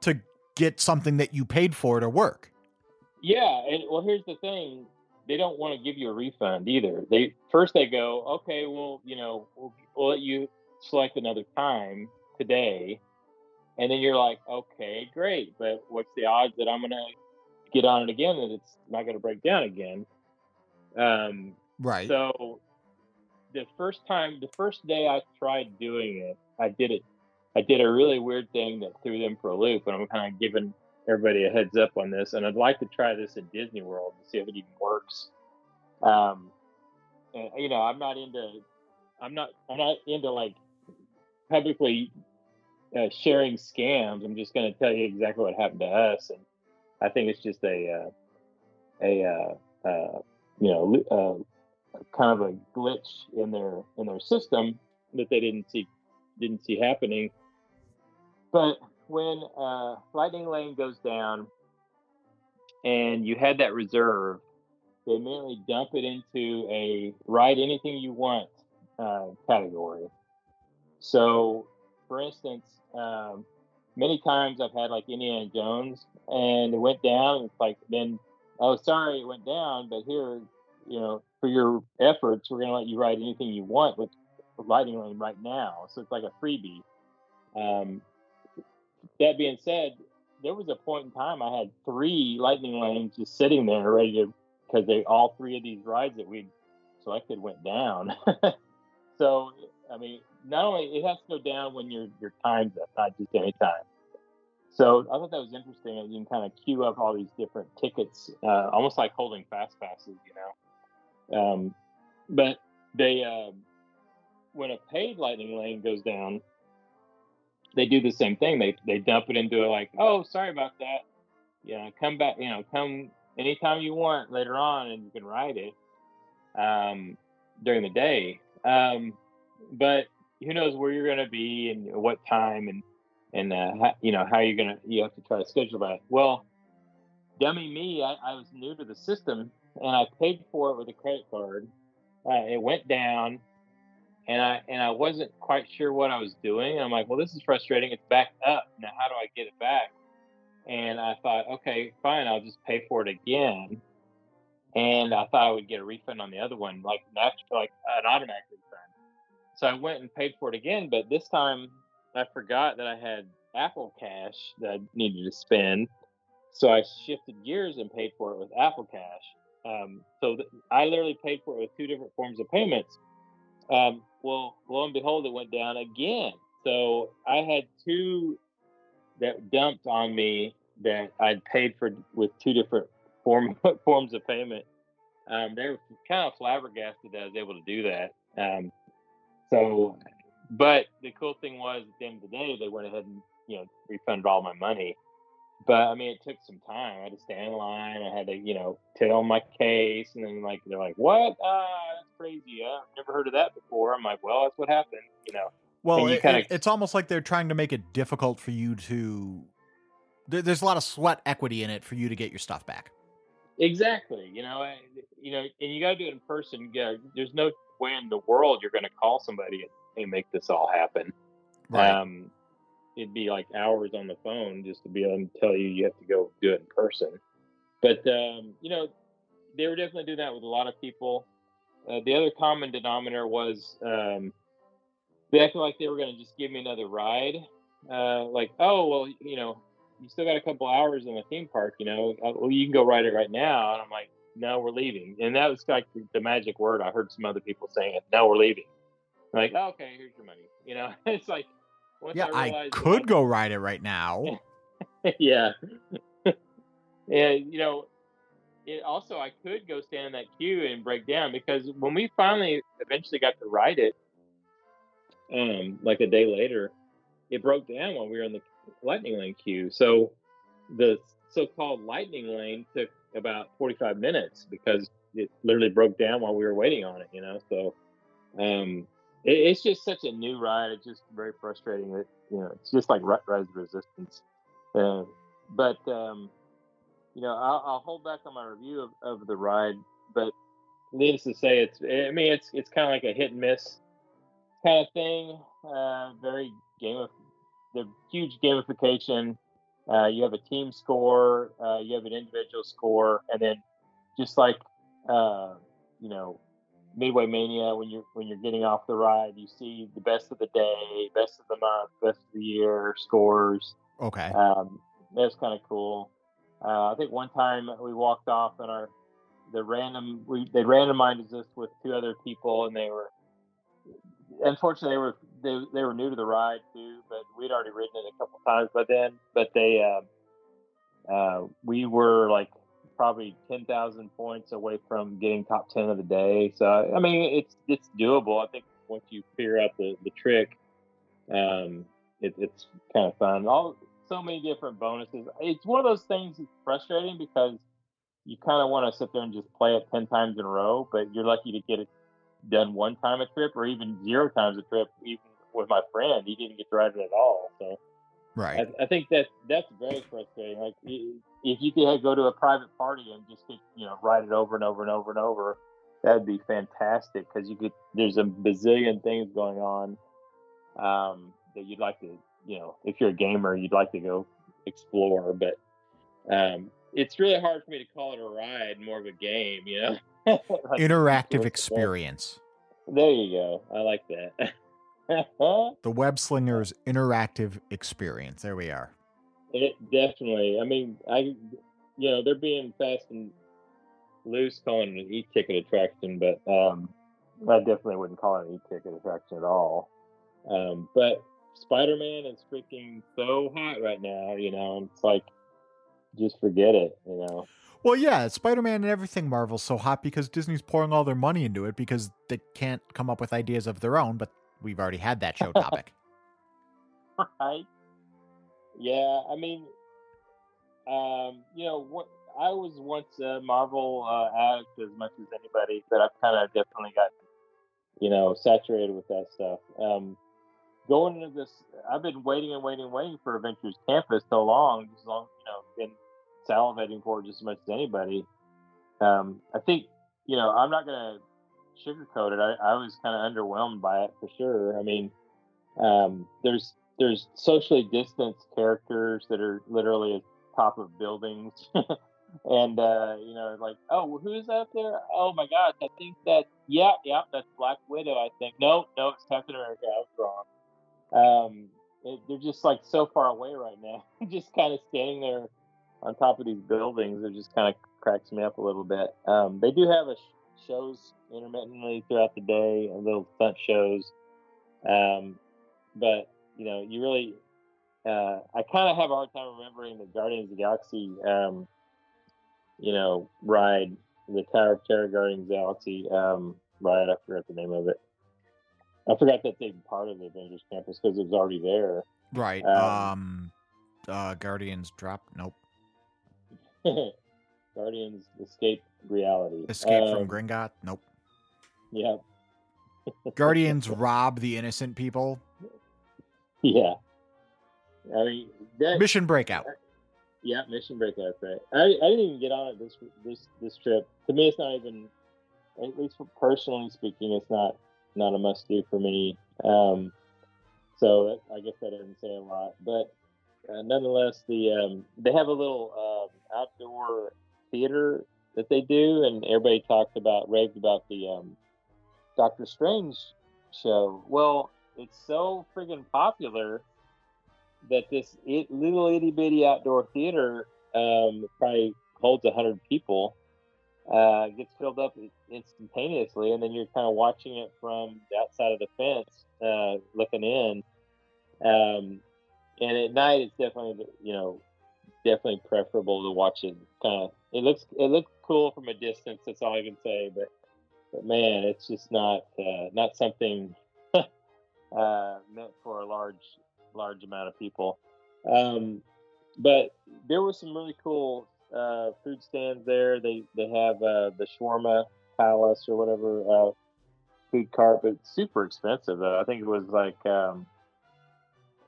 Speaker 3: to get something that you paid for to work.
Speaker 4: Yeah, and well, here's the thing: they don't want to give you a refund either. They first they go, okay, well, you know, we'll, we'll let you select another time today, and then you're like, okay, great, but what's the odds that I'm gonna get on it again and it's not gonna break down again? Um,
Speaker 3: Right.
Speaker 4: so the first time, the first day I tried doing it, I did it. I did a really weird thing that threw them for a loop, and I'm kind of giving everybody a heads up on this. And I'd like to try this at Disney World to see if it even works. Um, and, you know, I'm not into, I'm not, I'm not into like publicly uh, sharing scams. I'm just going to tell you exactly what happened to us, and I think it's just a, uh, a, uh, uh, you know, uh, kind of a glitch in their in their system that they didn't see didn't see happening. But when uh, Lightning Lane goes down, and you had that reserve, they immediately dump it into a ride anything you want uh, category. So, for instance, um, many times I've had like Indiana Jones, and it went down. And it's like then, oh, sorry, it went down, but here, you know, for your efforts, we're going to let you write anything you want with Lightning Lane right now. So it's like a freebie. Um, that being said, there was a point in time I had three Lightning Lanes just sitting there ready to, because they all three of these rides that we selected went down. so I mean, not only it has to go down when your your time's up, not just any time. So I thought that was interesting. that You can kind of queue up all these different tickets, uh, almost like holding fast passes, you know. Um, but they, uh, when a paid lightning lane goes down, they do the same thing. They they dump it into a like, oh, sorry about that. You know, come back. You know, come anytime you want later on, and you can ride it um, during the day. Um, but who knows where you're going to be and what time and and uh, how, you know how you're gonna you have to try to schedule that. Well, dummy me, I, I was new to the system and I paid for it with a credit card. Uh, it went down, and I and I wasn't quite sure what I was doing. I'm like, well, this is frustrating. It's back up now. How do I get it back? And I thought, okay, fine, I'll just pay for it again. And I thought I would get a refund on the other one, like like an automatic refund. So I went and paid for it again, but this time I forgot that I had Apple Cash that I needed to spend. So I shifted gears and paid for it with Apple Cash. Um, so th- I literally paid for it with two different forms of payments. Um, well, lo and behold, it went down again. So I had two that dumped on me that I'd paid for with two different form forms of payment. Um, they were kind of flabbergasted that I was able to do that. Um, so, but the cool thing was at the end of the day, they went ahead and you know refunded all my money. But I mean, it took some time. I had to stand in line. I had to, you know, tell my case, and then like they're like, "What? Ah, that's crazy. I've never heard of that before." I'm like, "Well, that's what happened," you know.
Speaker 3: Well,
Speaker 4: you
Speaker 3: it-
Speaker 4: kinda-
Speaker 3: it- it's almost like they're trying to make it difficult for you to. there- There's a lot of sweat equity in it for you to get your stuff back.
Speaker 4: Exactly. You know, I- you know, and you got to do it in person. Yeah, there's no way in the world you're going to call somebody and make this all happen. Um, it'd be like hours on the phone just to be able to tell you you have to go do it in person. But um, you know, they were definitely doing that with a lot of people. Uh, the other common denominator was um, they acted like they were going to just give me another ride. Uh, like, oh well, you know, you still got a couple hours in the theme park. You know, uh, well, you can go ride it right now. And I'm like, no, we're leaving. And that was like the, magic word. I heard some other people saying it. No, we're leaving. Like, oh, okay, here's your money. You know, it's like, once
Speaker 3: yeah, I,
Speaker 4: that
Speaker 3: could go ride it right now.
Speaker 4: yeah. and you know, it also I could go stand in that queue and break down because when we finally eventually got to ride it, um, like a day later, it broke down while we were in the lightning lane queue. So the so-called lightning lane took about 45 minutes because it literally broke down while we were waiting on it. You know, so um, it's just such a new ride. It's just very frustrating that you know it's just like Rise Resistance. Uh, but um, you know, I'll, I'll, hold back on my review of, of the ride. But needless to say, it's I mean it's it's kind of like a hit and miss kind of thing. Uh, very game of the huge gamification. Uh, you have a team score, uh, you have an individual score, and then just like uh, you know Midway Mania, when you're when you're getting off the ride, you see the best of the day, best of the month, best of the year scores.
Speaker 3: Okay.
Speaker 4: Um, that's kind of cool. Uh, I think one time we walked off and our the random we they randomized us with two other people and they were unfortunately they were they, they were new to the ride too, but we'd already ridden it a couple times by then. But they uh, uh, we were like probably ten thousand points away from getting top ten of the day. So I mean it's it's doable. I think once you figure out the the trick, um, it, it's kind of fun. All so many different bonuses. It's one of those things that's frustrating because you kind of want to sit there and just play it 10 times in a row, but you're lucky to get it done one time a trip or even zero times a trip. Even with my friend, he didn't get to ride it at all. So,
Speaker 3: right.
Speaker 4: I, I think that that's very frustrating. Like if you could go to a private party and just get, you know, ride it over and over and over and over, that'd be fantastic because you could, there's a bazillion things going on um, that you'd like to you know, if you're a gamer, you'd like to go explore, but um, it's really hard for me to call it a ride, more of a game, you know.
Speaker 3: like, Interactive experience.
Speaker 4: There you go. I like that.
Speaker 3: the Web Slingers interactive experience. There we are.
Speaker 4: It definitely. I mean, I, you know, they're being fast and loose calling it an e-ticket attraction, but um, I definitely wouldn't call it an e-ticket attraction at all. Um, but Spider Man is freaking so hot right now, you know, it's like just forget it, you know.
Speaker 3: Well, yeah, Spider Man and everything Marvel's so hot because Disney's pouring all their money into it because they can't come up with ideas of their own, but we've already had that show topic.
Speaker 4: right. Yeah, I mean, um, you know, what I was once a Marvel uh, addict as much as anybody, but I've kind of definitely got, you know, saturated with that stuff. Um, going into this, I've been waiting and waiting and waiting for Avengers Campus so long, as long, you know, been salivating for it just as much as anybody. Um, I think, you know, I'm not going to sugarcoat it. I, I was kind of underwhelmed by it for sure. I mean, um, there's there's socially distanced characters that are literally at top of buildings. and uh, you know, like, oh, who's up there? Oh my gosh, I think that, yeah, yeah, that's Black Widow. I think no, no, it's Captain America. I was wrong um, it, they're just like so far away right now. just kind of standing there on top of these buildings, it just kind of cracks me up a little bit. Um, they do have a shows intermittently throughout the day, and little stunt shows. Um, but you know, you really, uh, I kind of have a hard time remembering the Guardians of the Galaxy, um, you know, ride, the Tower of Terror Guardians of the Galaxy um, ride. I forgot the name of it. I forgot that they part of the Avengers campus because it was already there.
Speaker 3: Right. Um, um uh, Guardians drop. Nope.
Speaker 4: Guardians escape reality.
Speaker 3: Escape um, from Gringotts. Nope.
Speaker 4: Yeah.
Speaker 3: Guardians rob the innocent people.
Speaker 4: Yeah. I mean, that,
Speaker 3: mission breakout.
Speaker 4: Yeah, mission breakout. Right. I, I didn't even get on it this this this trip. To me, it's not even. At least personally speaking, it's not not a must do for me. Um, so I guess that doesn't say a lot, but uh, nonetheless, the um, they have a little um, outdoor theater that they do, and everybody talked about raved about the um, Doctor Strange show. Well, it's so friggin' popular that this it, little itty bitty outdoor theater um, probably holds a hundred people uh, gets filled up instantaneously, and then you're kind of watching it from the outside of the fence, uh, looking in. Um, and at night, it's definitely you know definitely preferable to watch it. Kind of it looks it looks cool from a distance. That's all I can say. But but man, it's just not uh, not something uh, meant for a large large amount of people. Um, but there was some really cool uh, food stands there. They they have uh, the shawarma palace or whatever uh, food cart, but super expensive. Though. I think it was like um,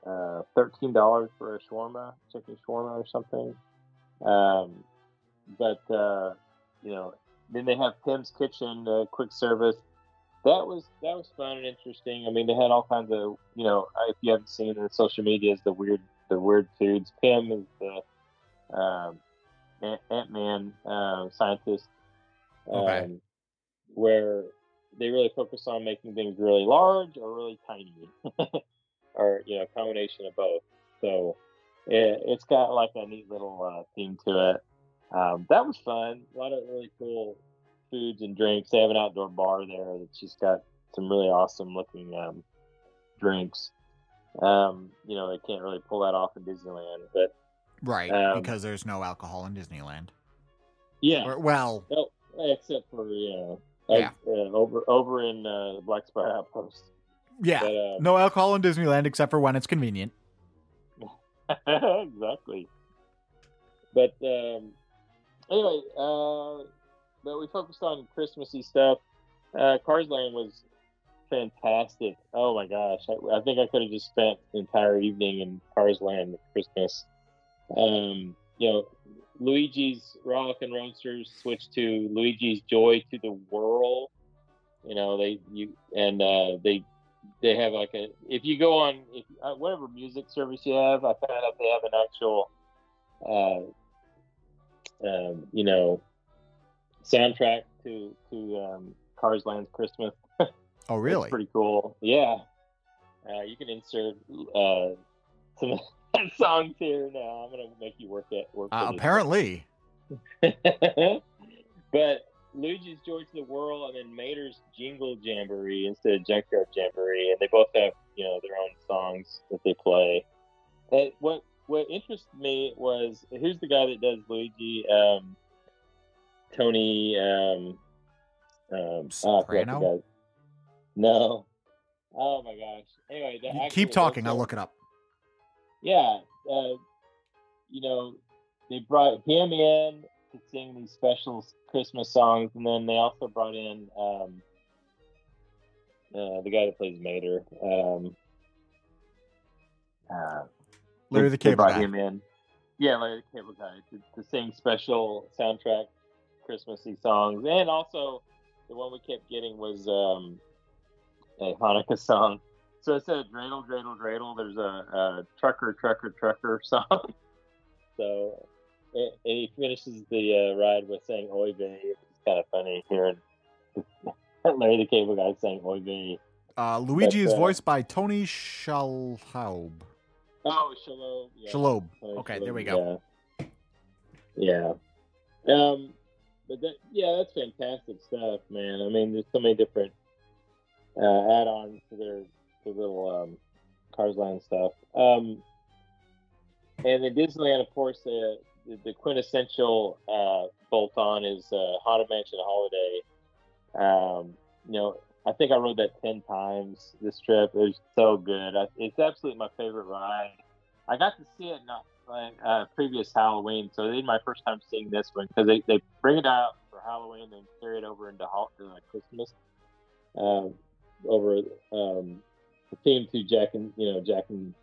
Speaker 4: uh, thirteen dollars for a shawarma, chicken shawarma or something. Um, but uh, you know, then they have Pym's Kitchen, uh, quick service. That was that was fun and interesting. I mean, they had all kinds of you know, if you haven't seen the social media, is the weird the weird foods. Pim is the um, Ant Man uh, scientist, um,
Speaker 3: Okay.
Speaker 4: where they really focus on making things really large or really tiny, or you know, a combination of both. So it, it's got like a neat little uh, theme to it. Um, that was fun. A lot of really cool foods and drinks. They have an outdoor bar there that's just got some really awesome looking um, drinks. Um, you know, they can't really pull that off in Disneyland, but
Speaker 3: Right,
Speaker 4: Um,
Speaker 3: because there's no alcohol in Disneyland.
Speaker 4: yeah,
Speaker 3: Or, well,
Speaker 4: well, except for you know, like,
Speaker 3: Yeah.
Speaker 4: uh, over over in uh, the Black Spire Outpost.
Speaker 3: Yeah,
Speaker 4: But, uh,
Speaker 3: no alcohol in Disneyland except for when it's convenient.
Speaker 4: exactly. But um, anyway, uh, but we focused on Christmassy stuff. Uh, Cars Land was fantastic. Oh my gosh, I, I think I could have just spent the entire evening in Cars Land at Christmas. Um, you know, Luigi's Rock and Roadsters switched to Luigi's Joy to the World. You know, they you and uh, they they have like a if you go on if uh, whatever music service you have, I found out they have an actual uh, um, you know soundtrack to to um, Cars Land's Christmas.
Speaker 3: Oh, really?
Speaker 4: pretty cool. Yeah, uh, you can insert uh, some songs here. Now I'm gonna make you work it. Work
Speaker 3: Uh, apparently.
Speaker 4: but Luigi's Joy to the World and then Mater's Jingle Jamboree instead of Junkyard Jamboree, and they both have you know their own songs that they play. And what what interested me was who's the guy that does Luigi? Um, Tony. Um, um, oh, forgot
Speaker 3: Soprano?
Speaker 4: guy's- No. Oh my gosh. Anyway,
Speaker 3: Keep talking. I'll look it up.
Speaker 4: yeah, uh, you know, they brought him in to sing these special Christmas songs, and then they also brought in um, uh, the guy that plays Mater. Um, uh,
Speaker 3: Larry the Cable
Speaker 4: brought
Speaker 3: Guy.
Speaker 4: him in. Yeah, Larry the Cable Guy to, to sing special soundtrack Christmassy songs, and also the one we kept getting was um, a Hanukkah song. So instead of dreidel, dreidel, dreidel, there's a, a trucker, trucker, trucker song. so and he finishes the uh, ride with saying "Oy vey." It's kind of funny hearing Larry the Cable Guy saying "Oy vey."
Speaker 3: Uh, Luigi is
Speaker 4: uh,
Speaker 3: voiced by Tony Shalhoub.
Speaker 4: Oh, shalom. Yeah.
Speaker 3: Shalob. Okay,
Speaker 4: Shalhoub,
Speaker 3: there we go.
Speaker 4: Yeah. Yeah. Um, but that, yeah, that's fantastic stuff, man. I mean, there's so many different uh, add-ons to their, little um, Cars Land stuff. Um, and then Disneyland, of course, the the, quintessential uh, bolt-on is uh, Haunted Mansion Holiday. Um, you know, I think I rode that ten times this trip. It was so good. I, it's absolutely my favorite ride. I got to see it not like uh, previous Halloween, so this is my first time seeing this one because they, they bring it out for Halloween and carry it over into uh, Christmas. Um, over um, the theme to Jack and you know Jack and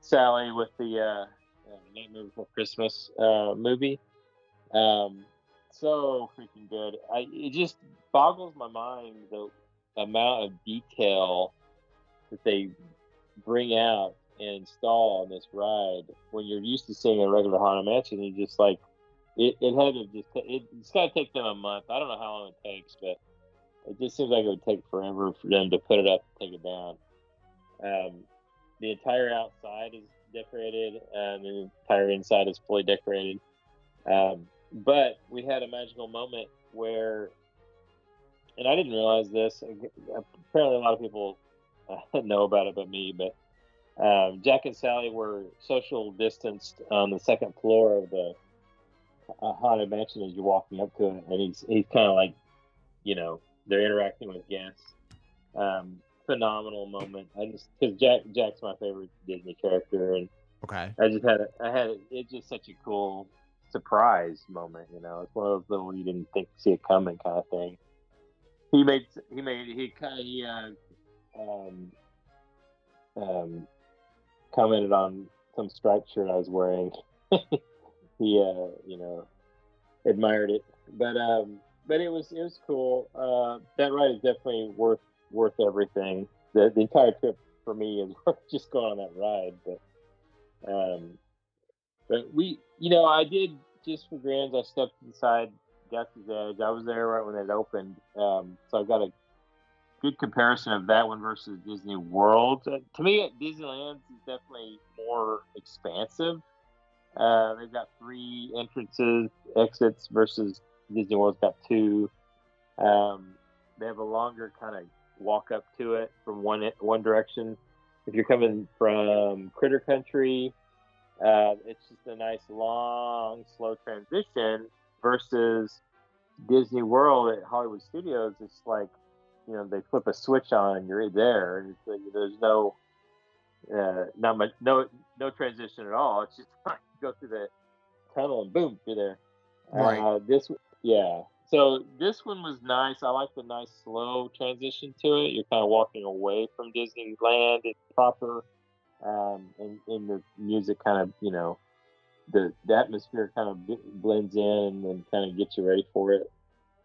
Speaker 4: Sally with the uh, uh, Nightmare Before Christmas uh, movie. Um, so freaking good. I it just boggles my mind the amount of detail that they bring out and install on this ride when you're used to seeing a regular Haunted Mansion. You just like it. It had to just. It, it's got to take them a month. I don't know how long it takes, but it just seems like it would take forever for them to put it up, and take it down. Um, the entire outside is decorated, and the entire inside is fully decorated. Um, but we had a magical moment where, and I didn't realize this. Apparently, a lot of people uh, know about it, but me. But um, Jack and Sally were social distanced on the second floor of the uh, haunted mansion as you're walking up to it, and he's he's kind of like, you know, they're interacting with guests. Um, phenomenal moment. I just because Jack Jack's my favorite Disney character, and
Speaker 3: Okay.
Speaker 4: I just had a, I had a, it's just such a cool surprise moment. You know, it's one of those little you didn't think see it coming kind of thing. He made he made he kind of he uh, um, um, commented on some striped shirt I was wearing. he uh, you know admired it, but um, but it was it was cool. Uh, that ride is definitely worth worth everything. The the entire trip for me is worth just going on that ride, but. Um, but we, you know, I did just for grins. I stepped inside Galaxy's Edge. I was there right when it opened, um, so I've got a good comparison of that one versus Disney World. Uh, to me, Disneyland is definitely more expansive. Uh, they've got three entrances, exits versus Disney World's got two. Um, they have a longer kind of walk up to it from one one direction if you're coming from Critter Country, uh, it's just a nice long, slow transition versus Disney World at Hollywood Studios. It's like, you know, they flip a switch on you're there, and like, there's no, uh, not much, no, no transition at all. It's just like you go through the tunnel and boom, you're there.
Speaker 3: Right.
Speaker 4: Uh, this, yeah. So this one was nice. I like the nice slow transition to it. You're kind of walking away from Disneyland. It's proper, um, and, and the music kind of, you know, the, the atmosphere kind of b- blends in and kind of gets you ready for it.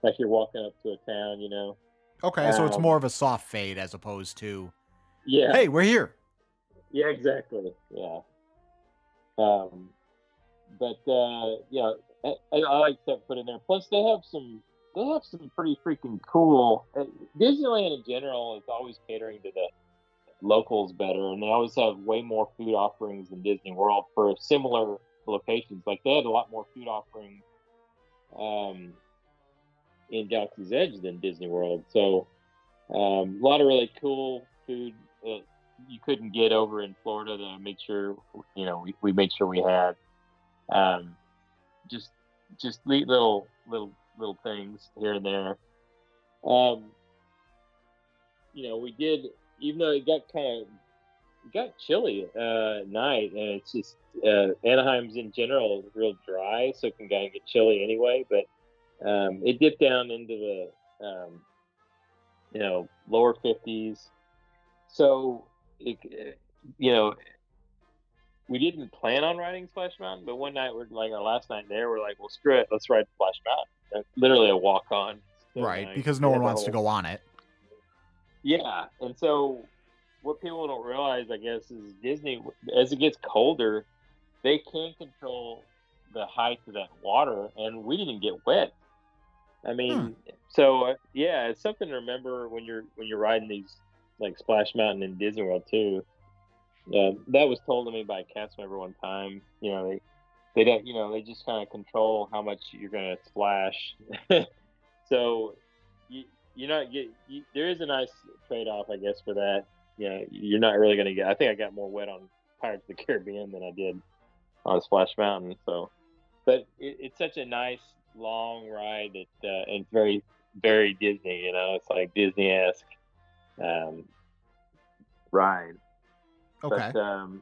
Speaker 4: Like you're walking up to a town, you know.
Speaker 3: Okay, so it's
Speaker 4: Um,
Speaker 3: more of a soft fade as opposed to,
Speaker 4: Yeah.
Speaker 3: hey, we're here.
Speaker 4: Yeah, exactly. Yeah. Um, but uh, yeah, I, I like that put in there. Plus, they have some they have some pretty freaking cool. Uh, Disneyland in general is always catering to the locals better, and they always have way more food offerings than Disney World for similar locations. Like they had a lot more food offerings um, in Galaxy's Edge than Disney World. So um, a lot of really cool food you couldn't get over in Florida to make sure you know we, we made sure we had um, just just neat little little little things here and there. Um, you know, we did even though it got kind of got chilly uh, at night, and it's just uh, Anaheim's in general real dry, so it can kind of get chilly anyway. But um, it dipped down into the um, you know lower fifties, so it, you know we didn't plan on riding Splash Mountain, but one night we're like our last night there, we're like, well, screw it, let's ride Splash Mountain. That's literally a walk on.
Speaker 3: Right, because no one wants to go on it.
Speaker 4: Yeah, and so what people don't realize, I guess, is Disney as it gets colder, they can't control the height of that water, and we didn't get wet. I mean, so uh, yeah, it's something to remember when you're when you're riding these like Splash Mountain in Disney World too. Uh, that was told to me by a cast member one time. You know, they they don't, you know, they just kind of control how much you're going to splash. so you you're not get you, there is a nice trade off, I guess, for that. You know, you're not really going to get. I think I got more wet on Pirates of the Caribbean than I did on Splash Mountain. So, but it, it's such a nice long ride that uh, and it's very very Disney. You know, it's like Disney esque um, ride.
Speaker 3: Okay.
Speaker 4: But, um,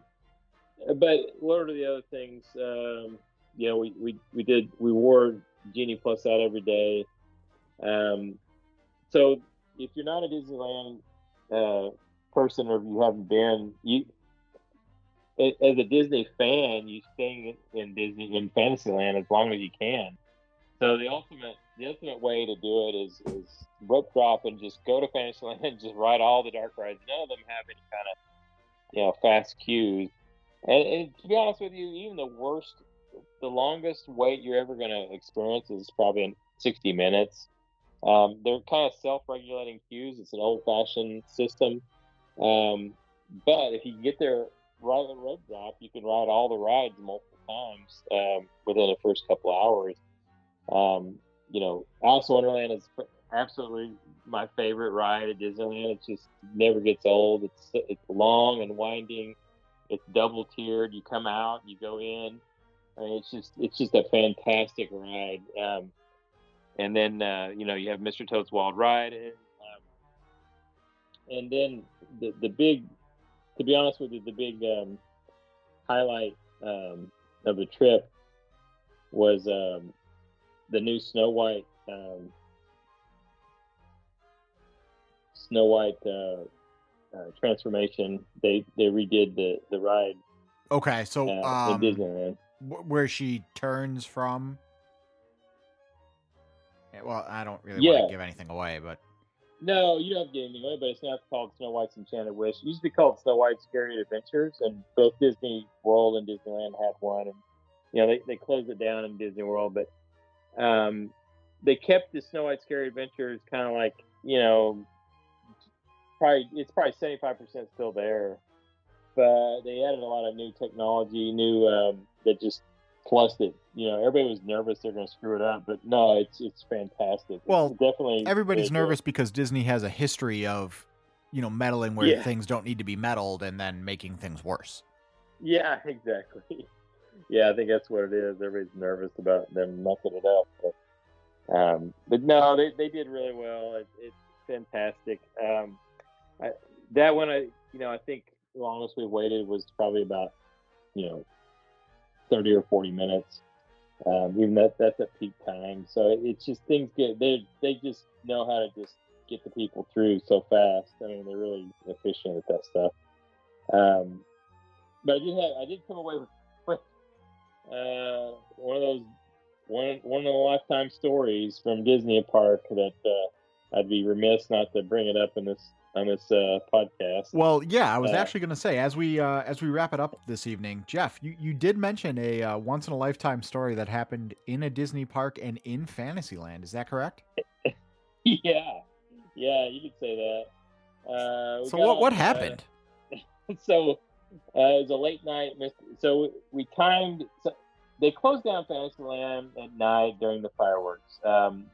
Speaker 4: but what are the other things? Um, you know, we, we, we did, we wore Genie Plus out every day. Um, so if you're not a Disneyland uh, person or if you haven't been, you, as a Disney fan, you stay in Disney in Fantasyland as long as you can. So the ultimate the ultimate way to do it is is rope drop and just go to Fantasyland and just ride all the dark rides. None of them have any kind of you know fast queues. And, and to be honest with you, even the worst, the longest wait you're ever going to experience is probably in 60 minutes. Um, they're kind of self-regulating queues. It's an old-fashioned system. Um, but if you get there right at the drop, you can ride all the rides multiple times um, within the first couple hours. Um, you know, Alice Wonderland is absolutely my favorite ride at Disneyland. It just never gets old. It's it's long and winding. It's double tiered. You come out, you go in. I mean, it's just it's just a fantastic ride. Um, and then uh, you know you have Mr. Toad's Wild Ride. And, um, and then the the big, to be honest with you, the big um, highlight um, of the trip was um, the new Snow White Snow White uh, uh, transformation. They they redid the the ride
Speaker 3: Okay, so
Speaker 4: uh,
Speaker 3: um,
Speaker 4: Disneyland.
Speaker 3: wh- where she turns from. Well, I don't really want to give anything away, but
Speaker 4: No, you don't have to get anyway, but it's not called Snow White's Enchanted Wish. It used to be called Snow White's Scary Adventures, and both Disney World and Disneyland had one. And you know, they, they closed it down in Disney World, but um, they kept the Snow White Scary Adventures kind of like you know, probably it's probably seventy five percent still there, but they added a lot of new technology, new um, that just plus it. You know, everybody was nervous they're going to screw it up, but no, it's it's fantastic.
Speaker 3: Well,
Speaker 4: It's definitely
Speaker 3: everybody's nervous because Disney has a history of, you know, meddling where
Speaker 4: Yeah.
Speaker 3: things don't need to be meddled and then making things worse.
Speaker 4: Yeah, exactly. Yeah, I think that's what it is. Everybody's nervous about them mucking it up. But, um, but no, they, they did really well. It, it's fantastic. Um, I, that one, I you know, I think the longest we waited was probably about you know thirty or forty minutes. Um, even that that's at peak time. So it, it's just things get they they just know how to just get the people through so fast. I mean, they're really efficient at that stuff. Um, but I did have I did come away with, with uh, one of those one one of the lifetime stories from Disney Park that uh, I'd be remiss not to bring it up in this on this uh, podcast.
Speaker 3: Well, yeah, I was
Speaker 4: Uh,
Speaker 3: actually going to say as we uh, as we wrap it up this evening, Jeff, you, you did mention a uh, once in a lifetime story that happened in a Disney park and in Fantasyland. Is that correct?
Speaker 4: yeah, yeah, you could say that. Uh,
Speaker 3: So what what
Speaker 4: off, uh,
Speaker 3: happened?
Speaker 4: so uh, it was a late night. So we timed. So they closed down Fantasyland at night during the fireworks. Um,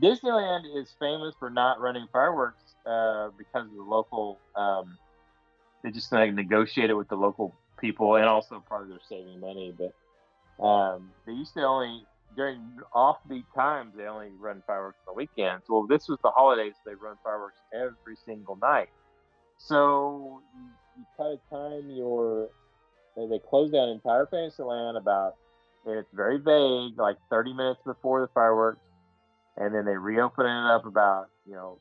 Speaker 4: Disneyland is famous for not running fireworks uh, because of the local. Um, they just like negotiated with the local people, and also part of their saving money. But um, they used to only during offbeat times they only run fireworks on the weekends. Well, this was the holidays; they run fireworks every single night. So you, you try to time your. They, they close down entire Fantasyland about, and it's very vague, like 30 minutes before the fireworks, and then they reopen it up about you know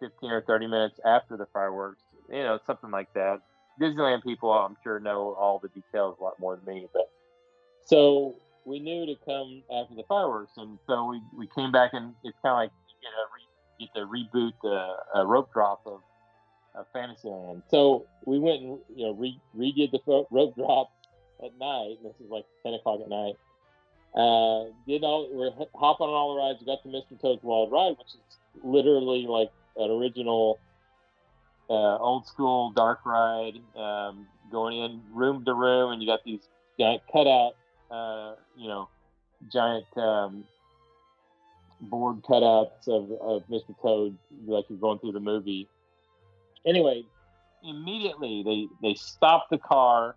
Speaker 4: 15 or 30 minutes after the fireworks. You know, something like that. Disneyland people, I'm sure, know all the details a lot more than me, but so we knew to come after the fireworks, and so we, we came back, and it's kind of like you get a re, get to reboot the a rope drop of, of Fantasyland. So we went and you know re, redid the rope drop at night. This is like ten o'clock at night. Uh, did all we're hopping on all the rides. We got to Mr. Toad's Wild Ride, which is literally like an original uh, old school dark ride, um, going in room to room, and you got these giant cutout, uh, you know, giant um, board cutouts of, of Mr. Toad, like you're going through the movie. Anyway, immediately they they stop the car,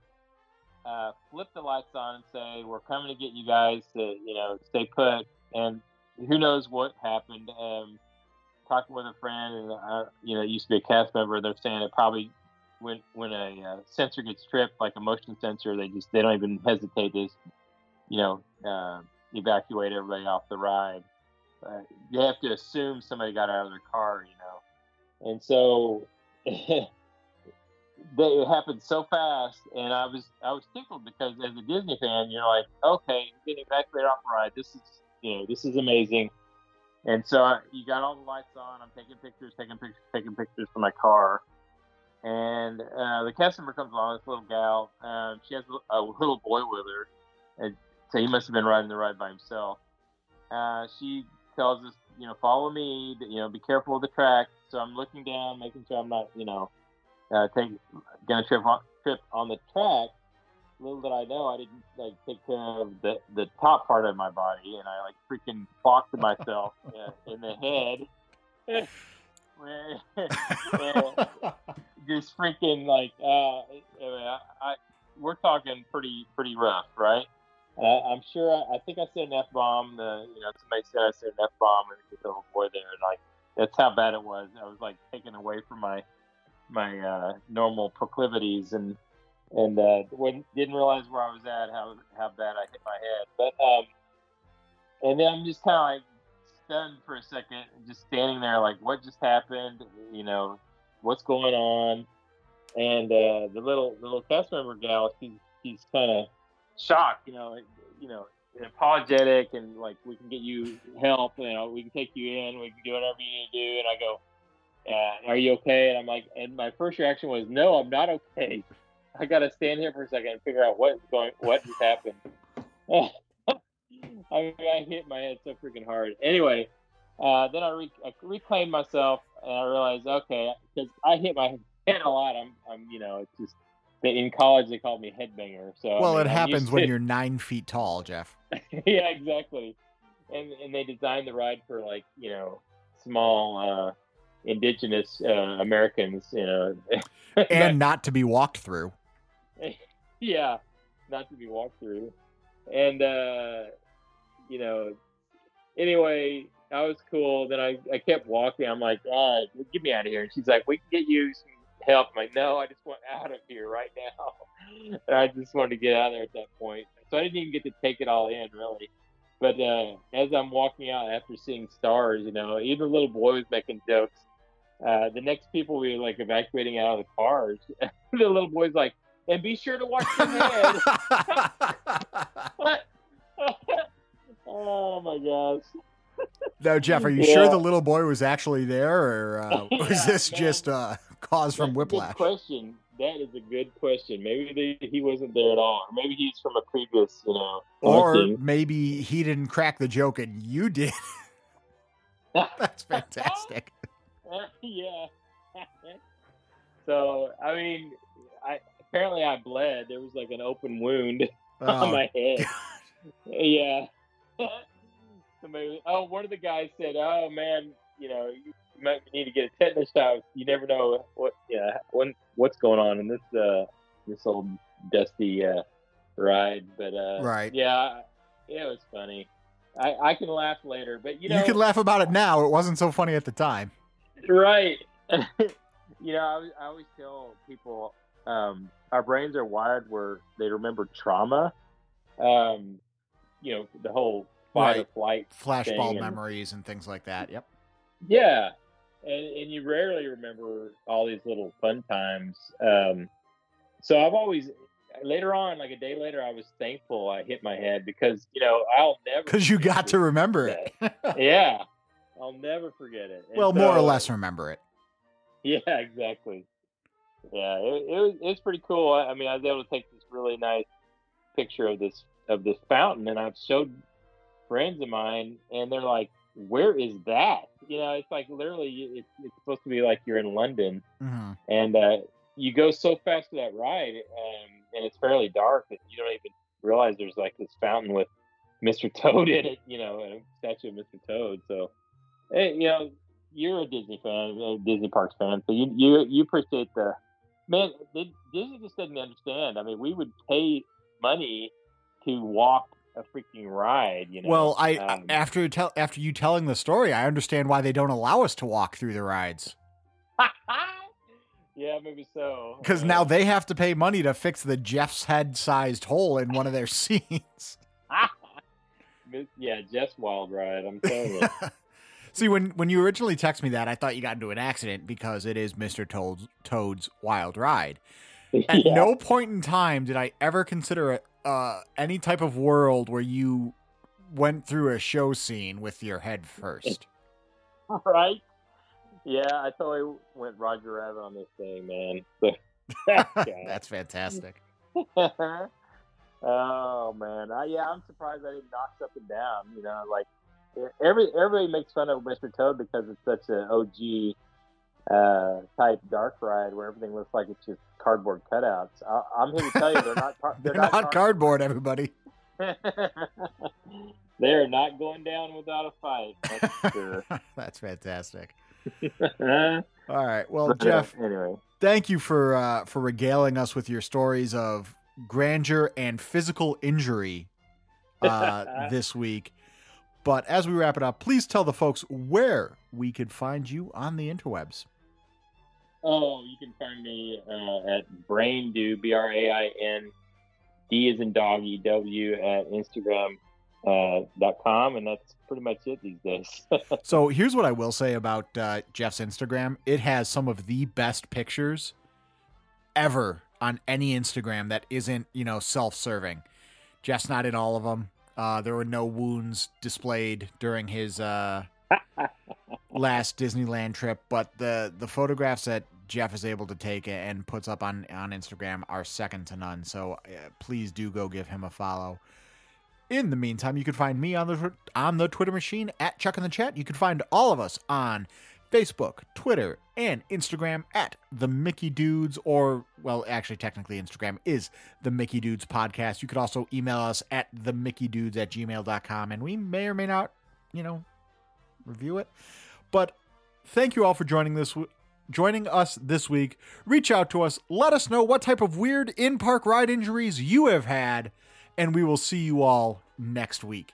Speaker 4: uh, flip the lights on, and say, "We're coming to get you guys to, you know, stay put." And who knows what happened? Um, talking with a friend, and uh, you know, it used to be a cast member. They're saying it probably when when a uh, sensor gets tripped, like a motion sensor, they just they don't even hesitate to, you know, uh, evacuate everybody off the ride. Uh, you have to assume somebody got out of their car, you know, and so it happened so fast, and I was I was tickled because as a Disney fan, you're like, okay, getting evacuated off the ride. This is you know this is amazing. And so you got all the lights on. I'm taking pictures, taking pictures, taking pictures for my car. And uh, the customer comes along, this little gal. Um, she has a, a little boy with her. And so he must have been riding the ride by himself. Uh, she tells us, you know, follow me. You know, be careful of the track. So I'm looking down, making sure I'm not, you know, uh, take gonna trip on, trip on the track. Little did I know, I didn't like take care of the the top part of my body, and I like freaking clocked myself uh, in the head. Just freaking like uh, anyway, I, I we're talking pretty pretty rough, right? Uh, I'm sure. I, I think I said an f bomb. The you know somebody said I said an f bomb, and the little boy there, and like that's how bad it was. I was like taken away from my my uh, normal proclivities and and uh, didn't realize where I was at, how how bad I hit my head. But um, and then I'm just kind of like stunned for a second, just standing there, like, what just happened? You know, what's going on? And uh, the little little cast member gal, she's she's kind of shocked. You know, you know, apologetic and like we can get you help. You know, we can take you in. We can do whatever you need to do. And I go, uh, "Are you okay?" And I'm like, and my first reaction was, "No, I'm not okay." I gotta stand here for a second and figure out what's going, what just happened. I, I hit my head so freaking hard. Anyway, uh, then I, re- I, reclaimed myself and I realized, okay, because I hit my head a lot. I'm, I'm, you know, it's just in college they called me headbanger. So
Speaker 3: well,
Speaker 4: I mean,
Speaker 3: it happens when you're nine feet tall, Jeff.
Speaker 4: yeah, exactly. And and they designed the ride for like you know small uh, indigenous uh, Americans, you know,
Speaker 3: and not to be walked through.
Speaker 4: yeah, not to be walked through. And uh, you know, anyway, that was cool. Then I, I kept walking. I'm like, God, get me out of here. And she's like, we can get you some help. I'm like, no, I just want out of here right now. and I just wanted to get out of there at that point. So I didn't even get to take it all in, really. But uh, as I'm walking out after seeing stars, you know, even little boy was making jokes. Uh, the next people we were like evacuating out of the cars, the little boy's like, and be sure to watch your head. oh my gosh.
Speaker 3: No, Jeff, are you yeah. sure the little boy was actually there, or uh, was yeah, this man. just uh, cause from whiplash?
Speaker 4: Good question. That is a good question. Maybe they, he wasn't there at all, or maybe he's from a previous, you know.
Speaker 3: Or maybe he didn't crack the joke and you did. That's fantastic.
Speaker 4: yeah. so I mean, I apparently I bled. There was like an open wound oh. on my head. yeah. Somebody, oh, one of the guys said, "Oh man, you know, you might need to get a tetanus shot. You never know what, yeah, when what's going on in this uh this old dusty uh ride." But uh,
Speaker 3: right,
Speaker 4: yeah, yeah, it was funny. I I can laugh later, but you know,
Speaker 3: you can laugh about it now. It wasn't so funny at the time.
Speaker 4: Right. you know, I, I always tell people um, our brains are wired where they remember trauma. Um, you know, the whole fight right. or flight,
Speaker 3: flashbulb and, memories, and things like that. Yep.
Speaker 4: Yeah, and and you rarely remember all these little fun times. Um, so I've always later on, like a day later, I was thankful I hit my head because you know I'll never
Speaker 3: because you got to remember it.
Speaker 4: yeah, I'll never forget it.
Speaker 3: And well, so, more or less remember it.
Speaker 4: Yeah, exactly. Yeah, it, it was it was pretty cool. I, I mean, I was able to take this really nice picture of this of this fountain, and I've showed friends of mine, and they're like, "Where is that?" You know, it's like literally, it's, it's supposed to be like you're in London,
Speaker 3: mm-hmm.
Speaker 4: and uh, you go so fast to that ride, um, and it's fairly dark that you don't even realize there's like this fountain with Mr. Toad in it. You know, a statue of Mr. Toad. So, hey, you know, you're a Disney fan, a Disney Parks fan, so you you you appreciate the man. Disney just didn't understand. I mean, we would pay money to walk a freaking ride. You know.
Speaker 3: Well, I um, after tell after you telling the story, I understand why they don't allow us to walk through the rides.
Speaker 4: yeah, maybe so.
Speaker 3: Because now they have to pay money to fix the Jeff's head sized hole in one of their scenes.
Speaker 4: yeah, Jeff's wild ride. I'm telling you.
Speaker 3: See, when when you originally texted me that, I thought you got into an accident because it is Mr. Toad's, Toad's Wild Ride. At yeah. no point in time did I ever consider uh, any type of world where you went through a show scene with your head first.
Speaker 4: right? Yeah, I totally went Roger Rabbit on this thing, man.
Speaker 3: That's fantastic.
Speaker 4: oh man, I, yeah, I'm surprised I didn't knock something down. You know, like every everybody makes fun of Mr. Toad because it's such an OG uh, type dark ride where everything looks like it's just cardboard cutouts. I, am here to tell you they're not.
Speaker 3: Car- they're, they're, not, not cardboard, everybody.
Speaker 4: they are not going down without a fight. That's sure.
Speaker 3: that's fantastic. All right, well, Jeff. Anyway, thank you for uh, for regaling us with your stories of grandeur and physical injury uh, this week. But as we wrap it up, please tell the folks where we could find you on the interwebs.
Speaker 4: Oh, you can find me uh, at Braindew, B R A I N D is in dog, E W, at Instagram uh, dot com, and that's pretty much it these days.
Speaker 3: so here's what I will say about uh, Jeff's Instagram: it has some of the best pictures ever on any Instagram that isn't you know self-serving. Jeff's not in all of them. Uh, there were no wounds displayed during his uh, last Disneyland trip, but the the photographs that Jeff is able to take and puts up on on Instagram are second to none. So uh, please do go give him a follow. In the meantime, you can find me on the on the Twitter machine at Chuck in the Chat. You can find all of us on Facebook, Twitter, and Instagram at the Mickey Dudes, or well, actually, technically, Instagram is the Mickey Dudes Podcast. You could also email us at the Mickey Dudes at gmail.com, and we may or may not, you know, review it. But thank you all for joining this joining us this week. Reach out to us. Let us know what type of weird in park ride injuries you have had and we will see you all next week.